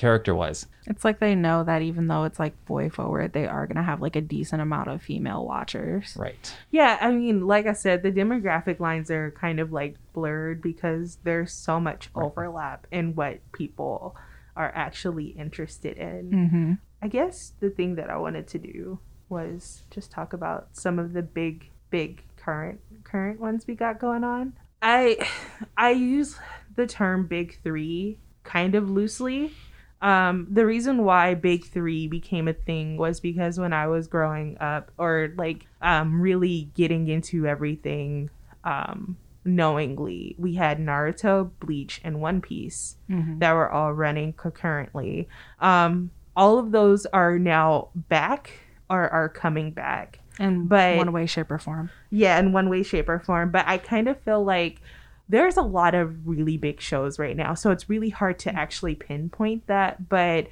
[SPEAKER 1] character wise.
[SPEAKER 3] It's like they know that even though it's like boy forward, they are gonna have like a decent amount of female watchers.
[SPEAKER 1] Right.
[SPEAKER 2] Yeah, I mean, like I said, the demographic lines are kind of like blurred because there's so much overlap in what people are actually interested in.
[SPEAKER 3] Mm-hmm.
[SPEAKER 2] I guess the thing that I wanted to do was just talk about some of the big, big current current ones we got going on. I I use the term big three kind of loosely. Um, the reason why big three became a thing was because when I was growing up or like um really getting into everything um knowingly, we had Naruto, Bleach, and One Piece
[SPEAKER 3] Mm-hmm.
[SPEAKER 2] that were all running concurrently. Um, all of those are now back or are coming back.
[SPEAKER 3] In
[SPEAKER 2] But-
[SPEAKER 3] one way, shape, or form.
[SPEAKER 2] Yeah, in one way, shape, or form. But I kind of feel like there's a lot of really big shows right now. So it's really hard to actually pinpoint that. But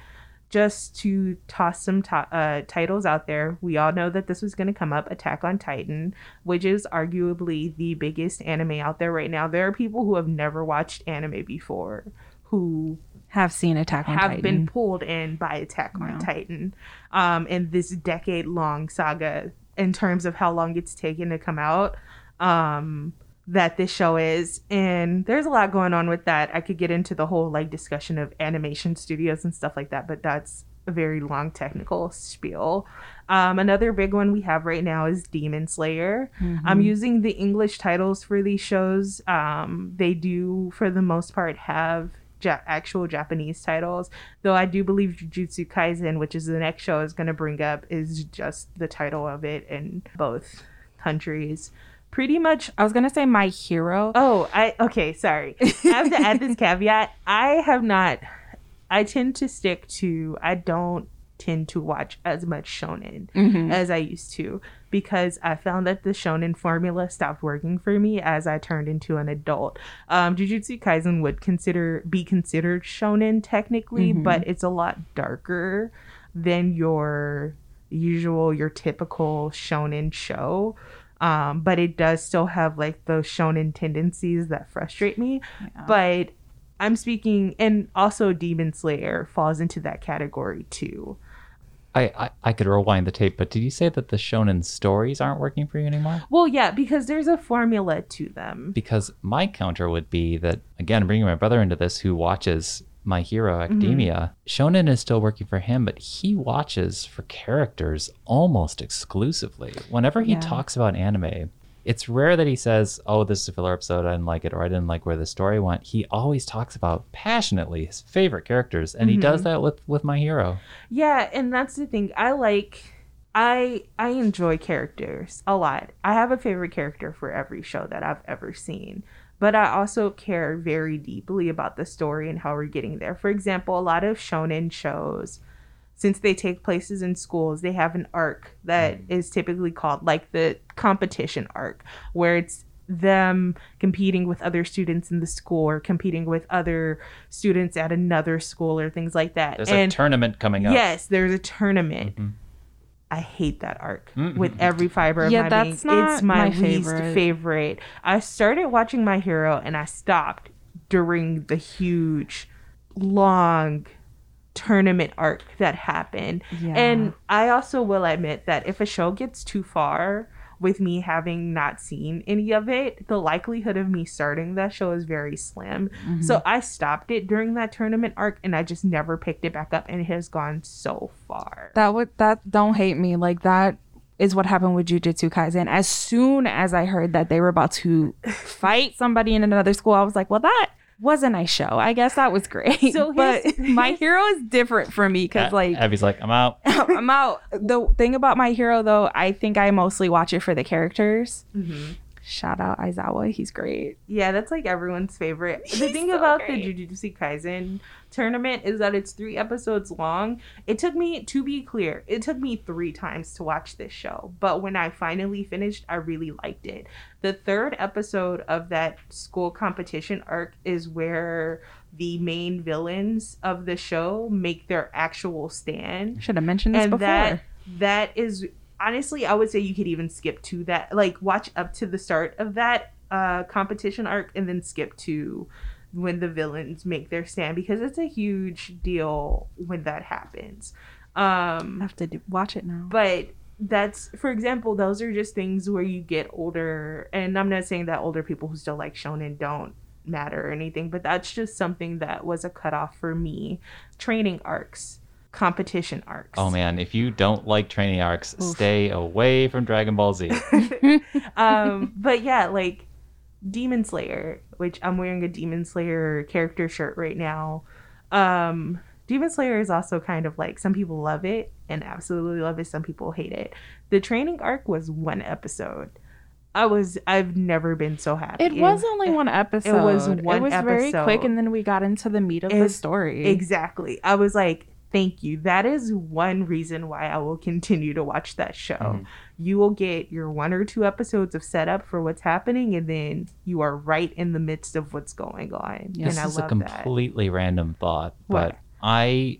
[SPEAKER 2] just to toss some to- uh, titles out there, we all know that this was going to come up Attack on Titan, which is arguably the biggest anime out there right now. There are people who have never watched anime before who
[SPEAKER 3] Have seen Attack on Titan
[SPEAKER 2] have
[SPEAKER 3] Titan.
[SPEAKER 2] been pulled in by Attack on
[SPEAKER 3] Yeah.
[SPEAKER 2] Titan um, in this decade long saga in terms of how long it's taken to come out um, that this show is. And there's a lot going on with that. I could get into the whole like discussion of animation studios and stuff like that, but that's a very long technical spiel. Um, another big one we have right now is Demon Slayer.
[SPEAKER 3] Mhm.
[SPEAKER 2] I'm using the English titles for these shows. Um, they do, for the most part, have ja- actual Japanese titles. Though I do believe Jujutsu Kaisen, which is the next show is going to bring up, is just the title of it in both countries. Pretty much.
[SPEAKER 3] I was gonna say My Hero.
[SPEAKER 2] Oh, I okay. Sorry, I have to add this caveat. I have not I tend to stick to I don't tend to watch as much shonen
[SPEAKER 3] Mhm.
[SPEAKER 2] as I used to because I found that the shonen formula stopped working for me as I turned into an adult. Um, Jujutsu Kaisen would consider be considered shonen technically,
[SPEAKER 3] Mhm.
[SPEAKER 2] but it's a lot darker than your usual, your typical shonen show. Um, but it does still have like those shonen tendencies that frustrate me.
[SPEAKER 3] Yeah.
[SPEAKER 2] But I'm speaking, and also Demon Slayer falls into that category too.
[SPEAKER 1] I, I I could rewind the tape, but did you say that the shonen stories aren't working for you anymore?
[SPEAKER 2] Well, yeah, because there's a formula to them.
[SPEAKER 1] Because my counter would be that again, bringing my brother into this, who watches My Hero mm-hmm. Academia, shonen is still working for him, but he watches for characters almost exclusively. Whenever he
[SPEAKER 3] Yeah.
[SPEAKER 1] talks about anime, it's rare that he says, "Oh, this is a filler episode. I didn't like it," or "I didn't like where the story went." He always talks about passionately his favorite characters, and he mm-hmm. does that with with My Hero.
[SPEAKER 2] Yeah, and that's the thing. I like I I enjoy characters a lot. I have a favorite character for every show that I've ever seen. But I also care very deeply about the story and how we're getting there. For example, a lot of shonen shows since they take places in schools, they have an arc that is typically called like the competition arc, where it's them competing with other students in the school or competing with other students at another school or things like that.
[SPEAKER 1] There's
[SPEAKER 2] and
[SPEAKER 1] a tournament coming up.
[SPEAKER 2] Yes, there's a tournament.
[SPEAKER 1] Mhm.
[SPEAKER 2] I hate that arc
[SPEAKER 1] Mm-mm.
[SPEAKER 2] with every fiber of
[SPEAKER 3] Yeah,
[SPEAKER 2] my
[SPEAKER 3] that's
[SPEAKER 2] being.
[SPEAKER 3] not
[SPEAKER 2] It's my,
[SPEAKER 3] my
[SPEAKER 2] least
[SPEAKER 3] favorite.
[SPEAKER 2] favorite. I started watching My Hero and I stopped during the huge, long tournament arc that happened.
[SPEAKER 3] Yeah.
[SPEAKER 2] And I also will admit that if a show gets too far with me having not seen any of it, the likelihood of me starting that show is very slim.
[SPEAKER 3] Mm-hmm.
[SPEAKER 2] So I stopped it during that tournament arc and I just never picked it back up and it has gone so far.
[SPEAKER 3] that would that don't hate me like that is what happened with Jujutsu Kaisen. As soon as I heard that they were about to fight somebody in another school, I was like, well, that was a nice show. I guess that was great.
[SPEAKER 2] So
[SPEAKER 3] but
[SPEAKER 2] here's-
[SPEAKER 3] my hero is different for me because
[SPEAKER 1] A-
[SPEAKER 3] like
[SPEAKER 1] Aby's like, I'm out.
[SPEAKER 3] I'm out. The thing about my hero though, I think I mostly watch it for the characters.
[SPEAKER 2] Mm-hmm.
[SPEAKER 3] Shout out Aizawa, he's great.
[SPEAKER 2] Yeah, that's like everyone's favorite. The
[SPEAKER 3] He's
[SPEAKER 2] thing
[SPEAKER 3] so
[SPEAKER 2] about
[SPEAKER 3] great.
[SPEAKER 2] the Jujutsu Kaisen tournament is that it's three episodes long. It took me, to be clear, it took me three times to watch this show. But when I finally finished, I really liked it. The third episode of that school competition arc is where the main villains of the show make their actual stand.
[SPEAKER 3] Should have mentioned this
[SPEAKER 2] and
[SPEAKER 3] before.
[SPEAKER 2] that that is honestly i would say you could even skip to that like watch up to the start of that uh competition arc and then skip to when the villains make their stand because it's a huge deal when that happens Um, I
[SPEAKER 3] have to do, watch it now.
[SPEAKER 2] but that's for example those are just things where you get older and i'm not saying that older people who still like shonen don't matter or anything but that's just something that was a cutoff for me training arcs competition arcs
[SPEAKER 1] Oh man, if you don't like training arcs,
[SPEAKER 3] Oof.
[SPEAKER 1] stay away from Dragon Ball Z.
[SPEAKER 2] um but yeah like demon slayer which i'm wearing a demon slayer character shirt right now. Um demon slayer is also kind of like some people love it and absolutely love it some people hate it. The training arc was one episode. I was i've never been so happy.
[SPEAKER 3] It was only one episode.
[SPEAKER 2] It was one
[SPEAKER 3] It was very quick, and then we got into the meat of the story.
[SPEAKER 2] exactly. I was like thank you. That is one reason why i will continue to watch that show.
[SPEAKER 1] Mhm.
[SPEAKER 2] you will get your one or two episodes of setup for what's happening and then you are right in the midst of what's going on.
[SPEAKER 3] Yes.
[SPEAKER 1] this is a
[SPEAKER 2] love that.
[SPEAKER 1] completely random thought,
[SPEAKER 2] What?
[SPEAKER 1] but I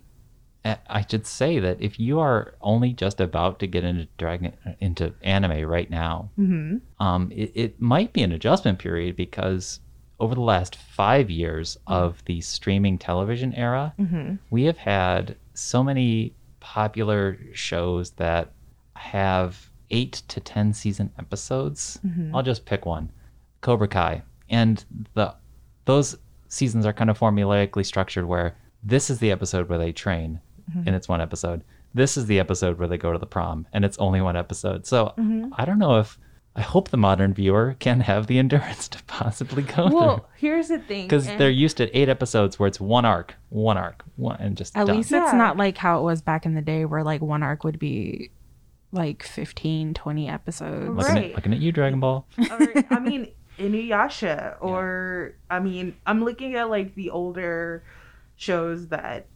[SPEAKER 1] I should say that if you are only just about to get into dragon into anime right now,
[SPEAKER 2] hmm
[SPEAKER 1] um, it, it might be an adjustment period because over the last five years of the streaming television era,
[SPEAKER 2] hmm
[SPEAKER 1] we have had so many popular shows that have eight to ten season episodes.
[SPEAKER 2] Mhm.
[SPEAKER 1] I'll just pick one, Cobra Kai, and the those seasons are kind of formulaically structured where this is the episode where they train, and it's one episode. This is the episode where they go to the prom, and it's only one episode. So
[SPEAKER 2] Mhm.
[SPEAKER 1] I don't know if I hope the modern viewer can have the endurance to possibly go
[SPEAKER 2] well
[SPEAKER 1] through
[SPEAKER 2] here's the thing
[SPEAKER 1] because
[SPEAKER 2] and-
[SPEAKER 1] they're used to eight episodes where it's one arc, one arc, one, and just
[SPEAKER 3] At
[SPEAKER 1] done.
[SPEAKER 3] least it's
[SPEAKER 2] Yeah.
[SPEAKER 3] not like how it was back in the day where like one arc would be like 15, 20 episodes.
[SPEAKER 1] looking,
[SPEAKER 2] Right.
[SPEAKER 1] at, looking at you, Dragon Ball.
[SPEAKER 2] or, I mean, Inuyasha, or I mean, I'm looking at like the older shows that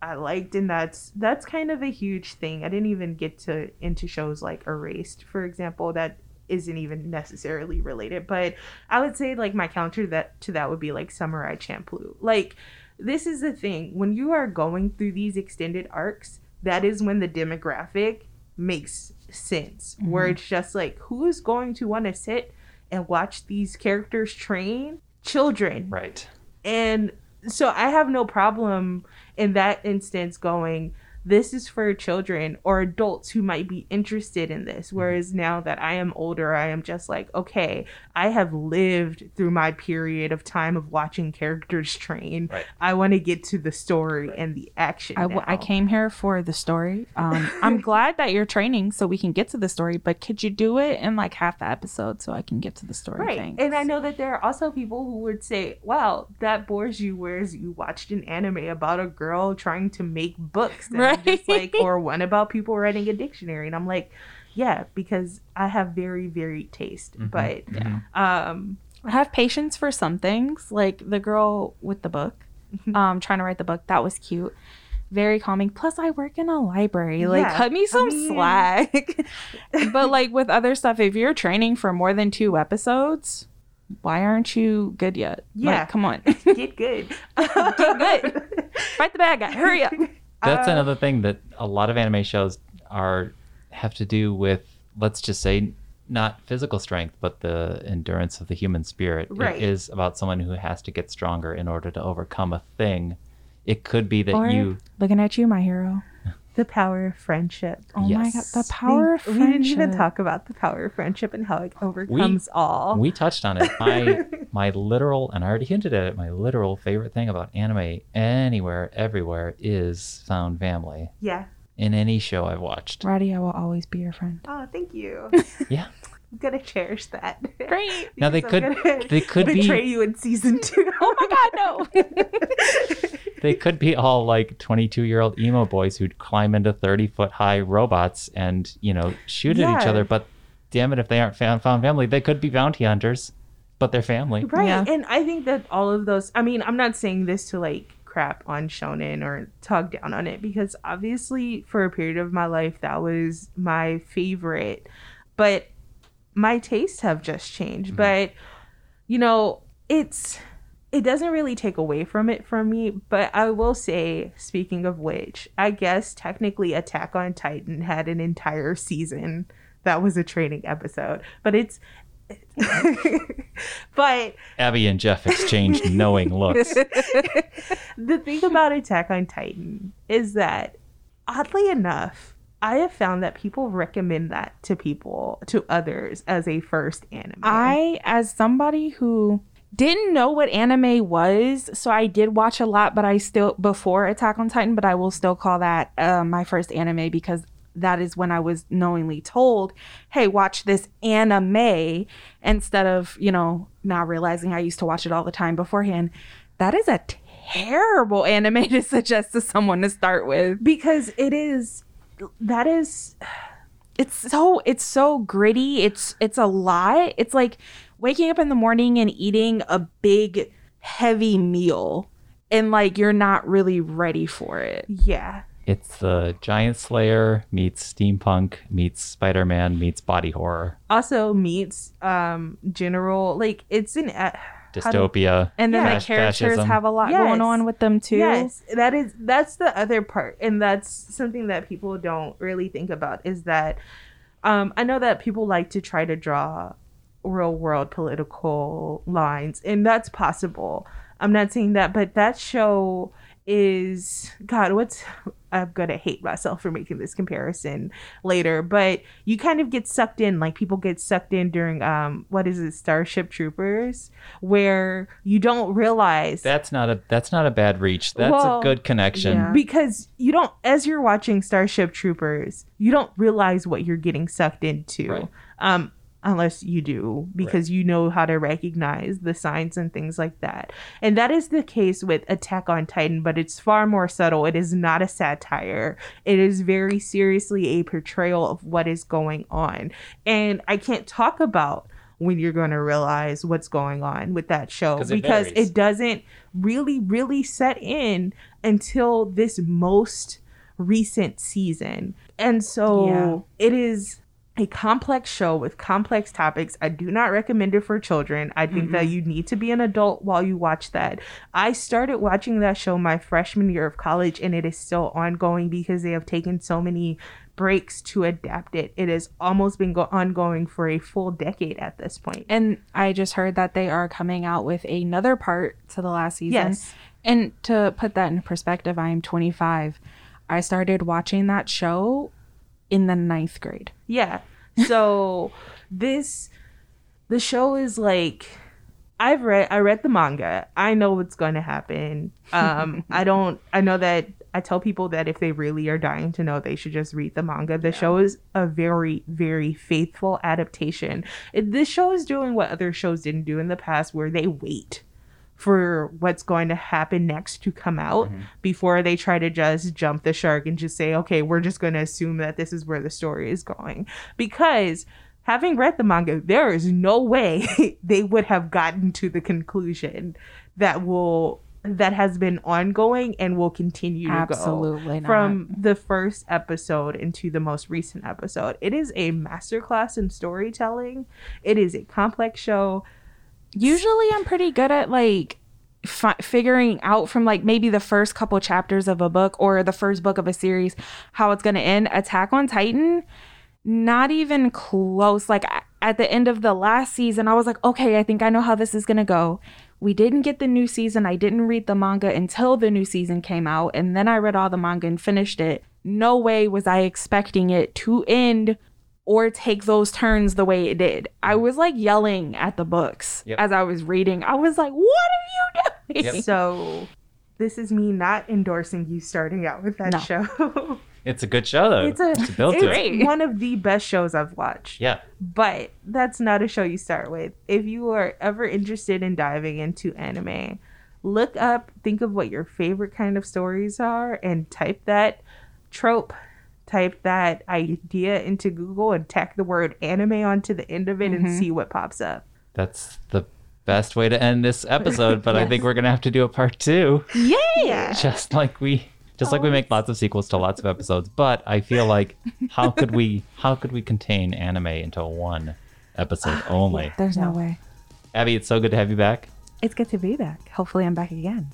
[SPEAKER 2] I liked, and that's that's kind of a huge thing. I didn't even get to into shows like Erased, for example, that isn't even necessarily related. But I would say like my counter that to that would be like Samurai Champloo. Like this is the thing when you are going through these extended arcs, that is when the demographic makes sense. Mm-hmm. Where it's just like who is going to want to sit and watch these characters train children,
[SPEAKER 1] right?
[SPEAKER 2] And so I have no problem in that instance going, this is for children or adults who might be interested in this. Mm-hmm. Whereas now that I am older, I am just like, okay, I have lived through my period of time of watching characters train. Right. I want to get to the story right. and the action.
[SPEAKER 3] I, w- I came here for the story. Um, I'm glad that you're training so we can get to the story, but could you do it in like half the episode so I can get to the story?
[SPEAKER 2] Right. Thanks. And I know that there are also people who would say, wow, that bores you, whereas you watched an anime about a girl trying to make books. right right. just like, or one about people writing a dictionary. And I'm like, yeah, because I have very varied taste. Mm-hmm. But yeah. um,
[SPEAKER 3] I have patience for some things, like the girl with the book, mm-hmm. um, trying to write the book. That was cute. Very calming. Plus, I work in a library. Like, yeah. cut me some I mean... slack. but like with other stuff, if you're training for more than two episodes, why aren't you good yet? Yeah, like, come on,
[SPEAKER 2] get good, get
[SPEAKER 3] good. Fight the bad guy. Hurry up.
[SPEAKER 1] That's uh, another thing that a lot of anime shows are have to do with. Let's just say not physical strength, but the endurance of the human spirit. Right. It is about someone who has to get stronger in order to overcome a thing. It could be that or you
[SPEAKER 3] looking at you, my hero.
[SPEAKER 2] The power of friendship.
[SPEAKER 3] Oh yes. my god, the power we, of friendship.
[SPEAKER 2] We didn't even talk about the power of friendship and how it overcomes
[SPEAKER 1] we,
[SPEAKER 2] all.
[SPEAKER 1] We touched on it. My my literal, and I already hinted at it. My literal favorite thing about anime, anywhere, everywhere, is found family.
[SPEAKER 2] Yeah.
[SPEAKER 1] In any show I've watched.
[SPEAKER 3] Rodi, I will always be your friend.
[SPEAKER 2] Oh, thank you.
[SPEAKER 1] yeah.
[SPEAKER 2] I'm gonna cherish that.
[SPEAKER 3] Great.
[SPEAKER 1] now they could they could
[SPEAKER 2] betray
[SPEAKER 1] be...
[SPEAKER 2] you in season two.
[SPEAKER 3] oh my god,
[SPEAKER 1] no. they could be all like 22 year old emo boys who'd climb into 30 foot high robots and you know shoot yeah. at each other but damn it if they aren't found, found family they could be bounty hunters but they're family
[SPEAKER 2] right yeah. and i think that all of those i mean i'm not saying this to like crap on shonen or talk down on it because obviously for a period of my life that was my favorite but my tastes have just changed mm-hmm. but you know it's it doesn't really take away from it from me, but I will say, speaking of which, I guess technically Attack on Titan had an entire season that was a training episode, but it's. but
[SPEAKER 1] Aby and Jeff exchanged knowing looks.
[SPEAKER 2] the thing about Attack on Titan is that, oddly enough, I have found that people recommend that to people, to others, as a first anime.
[SPEAKER 3] I, as somebody who didn't know what anime was, so I did watch a lot, but I still before Attack on Titan, but I will still call that uh, my first anime because that is when I was knowingly told, "Hey, watch this anime," instead of you know now realizing I used to watch it all the time beforehand. That is a terrible anime to suggest to someone to start with
[SPEAKER 2] because it is that is
[SPEAKER 3] it's so it's so gritty it's it's a lot it's like waking up in the morning and eating a big heavy meal and like you're not really ready for it.
[SPEAKER 2] Yeah.
[SPEAKER 1] It's the Giant Slayer meets steampunk meets Spider Man meets body horror.
[SPEAKER 2] Also meets um general like it's an uh,
[SPEAKER 1] dystopia.
[SPEAKER 3] and then the characters fascism. have a lot yes. going on with them too.
[SPEAKER 2] Yes, that is that's the other part, and that's something that people don't really think about. Is that um, I know that people like to try to draw real world political lines, and that's possible. I'm not saying that, but that show is God, what's I'm gonna hate myself for making this comparison later, but you kind of get sucked in, like people get sucked in during um what is it, Starship Troopers, where you don't realize
[SPEAKER 1] that's not a that's not a bad reach. That's well, a good connection. Yeah.
[SPEAKER 2] Because you don't as you're watching Starship Troopers, you don't realize what you're getting sucked into. Right. Um unless you do because right. you know how to recognize the signs and things like that. And that is the case with Attack on Titan, but it's far more subtle. It is not a satire. It is very seriously a portrayal of what is going on. And I can't talk about when you're going to realize what's going on with that show
[SPEAKER 1] 'Cause it
[SPEAKER 2] because
[SPEAKER 1] varies.
[SPEAKER 2] it doesn't really really set in until this most recent season. And so it is a complex show with complex topics. I do not recommend it for children. I think that mm-hmm. you need to be an adult while you watch that. I started watching that show my freshman year of college and it is still ongoing because they have taken so many breaks to adapt it. It has almost been go- ongoing for a full decade at this point.
[SPEAKER 3] And I just heard that they are coming out with another part to the last season.
[SPEAKER 2] Yes.
[SPEAKER 3] And to put that in perspective, I am 25. I started watching that show in the ninth grade.
[SPEAKER 2] Yeah. So this the show is like I've read I read the manga. I know what's going to happen. Um I don't I know that I tell people that if they really are dying to know, they should just read the manga. The show is a very, very faithful adaptation. It, this show is doing what other shows didn't do in the past, where they wait for what's going to happen next to come out mm-hmm. before they try to just jump the shark and just say, okay, we're just going to assume that this is where the story is going. Because having read the manga, there is no way they would have gotten to the conclusion that will that has been ongoing and will continue to
[SPEAKER 3] Absolutely
[SPEAKER 2] go
[SPEAKER 3] not.
[SPEAKER 2] from the first episode into the most recent episode. It is a masterclass in storytelling. It is a complex show.
[SPEAKER 3] Usually I'm pretty good at like fi- figuring out from like maybe the first couple chapters of a book or the first book of a series how it's going to end. Attack on Titan, not even close. Like at the end of the last season, I was like, okay, I think I know how this is going to go. We didn't get the new season. I didn't read the manga until the new season came out. And then I read all the manga and finished it. No way was I expecting it to end or take those turns the way it did. I mm-hmm. was like yelling at the books
[SPEAKER 1] Yep.
[SPEAKER 3] as I was reading. I was like, what are you doing?
[SPEAKER 1] Yep.
[SPEAKER 2] So this is me not endorsing you starting out with that
[SPEAKER 3] No.
[SPEAKER 2] show.
[SPEAKER 1] It's a good show though.
[SPEAKER 2] it's a
[SPEAKER 1] to build
[SPEAKER 2] it's
[SPEAKER 1] to it.
[SPEAKER 3] great.
[SPEAKER 2] one of the best shows I've watched.
[SPEAKER 1] Yeah.
[SPEAKER 2] But that's not a show you start with. If you are ever interested in diving into anime, look up, think of what your favorite kind of stories are, and type that trope, type that idea into Google and tack the word anime onto the end of it and see what pops up.
[SPEAKER 1] That's the best way to end this episode, but I think we're gonna have to do a part two.
[SPEAKER 3] Yay!
[SPEAKER 2] Yeah.
[SPEAKER 1] Just like we just like we make lots of sequels to lots of episodes. But I feel like how could we how could we contain anime into one episode only?
[SPEAKER 3] There's no way.
[SPEAKER 1] Aby, it's so good to have you back.
[SPEAKER 3] It's good to be back. Hopefully, I'm back again.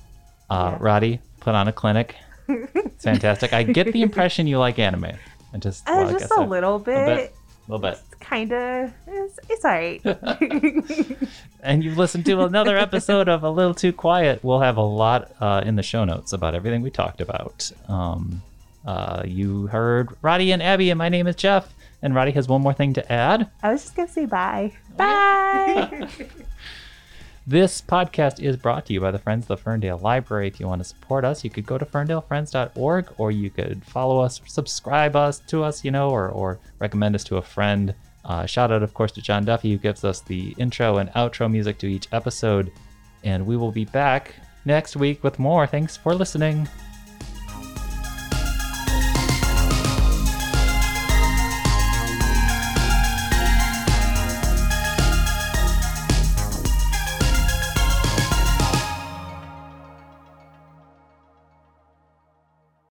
[SPEAKER 1] Uh, Rodi, put on a clinic. It's fantastic. I get the impression you like anime. I just,
[SPEAKER 2] Uh,
[SPEAKER 1] well, I
[SPEAKER 2] just
[SPEAKER 1] guess
[SPEAKER 2] a
[SPEAKER 1] I-
[SPEAKER 2] little bit.
[SPEAKER 1] A bit. A little bit.
[SPEAKER 2] It's Kind of. It's, it's all right.
[SPEAKER 1] And you've listened to another episode of A Little Too Quiet. We'll have a lot uh, in the show notes about everything we talked about. Um, uh, you heard Rodi and Aby, and my name is Jeff. And Rodi has one more thing to add.
[SPEAKER 2] I was just going to say bye.
[SPEAKER 3] Bye.
[SPEAKER 1] This podcast is brought to you by the Friends of the Ferndale Library. If you want to support us, you could go to ferndalefriends.org or you could follow us, subscribe us to us, you know, or, or recommend us to a friend. Uh, shout out, of course, to John Duffy, who gives us the intro and outro music to each episode. And we will be back next week with more. Thanks for listening.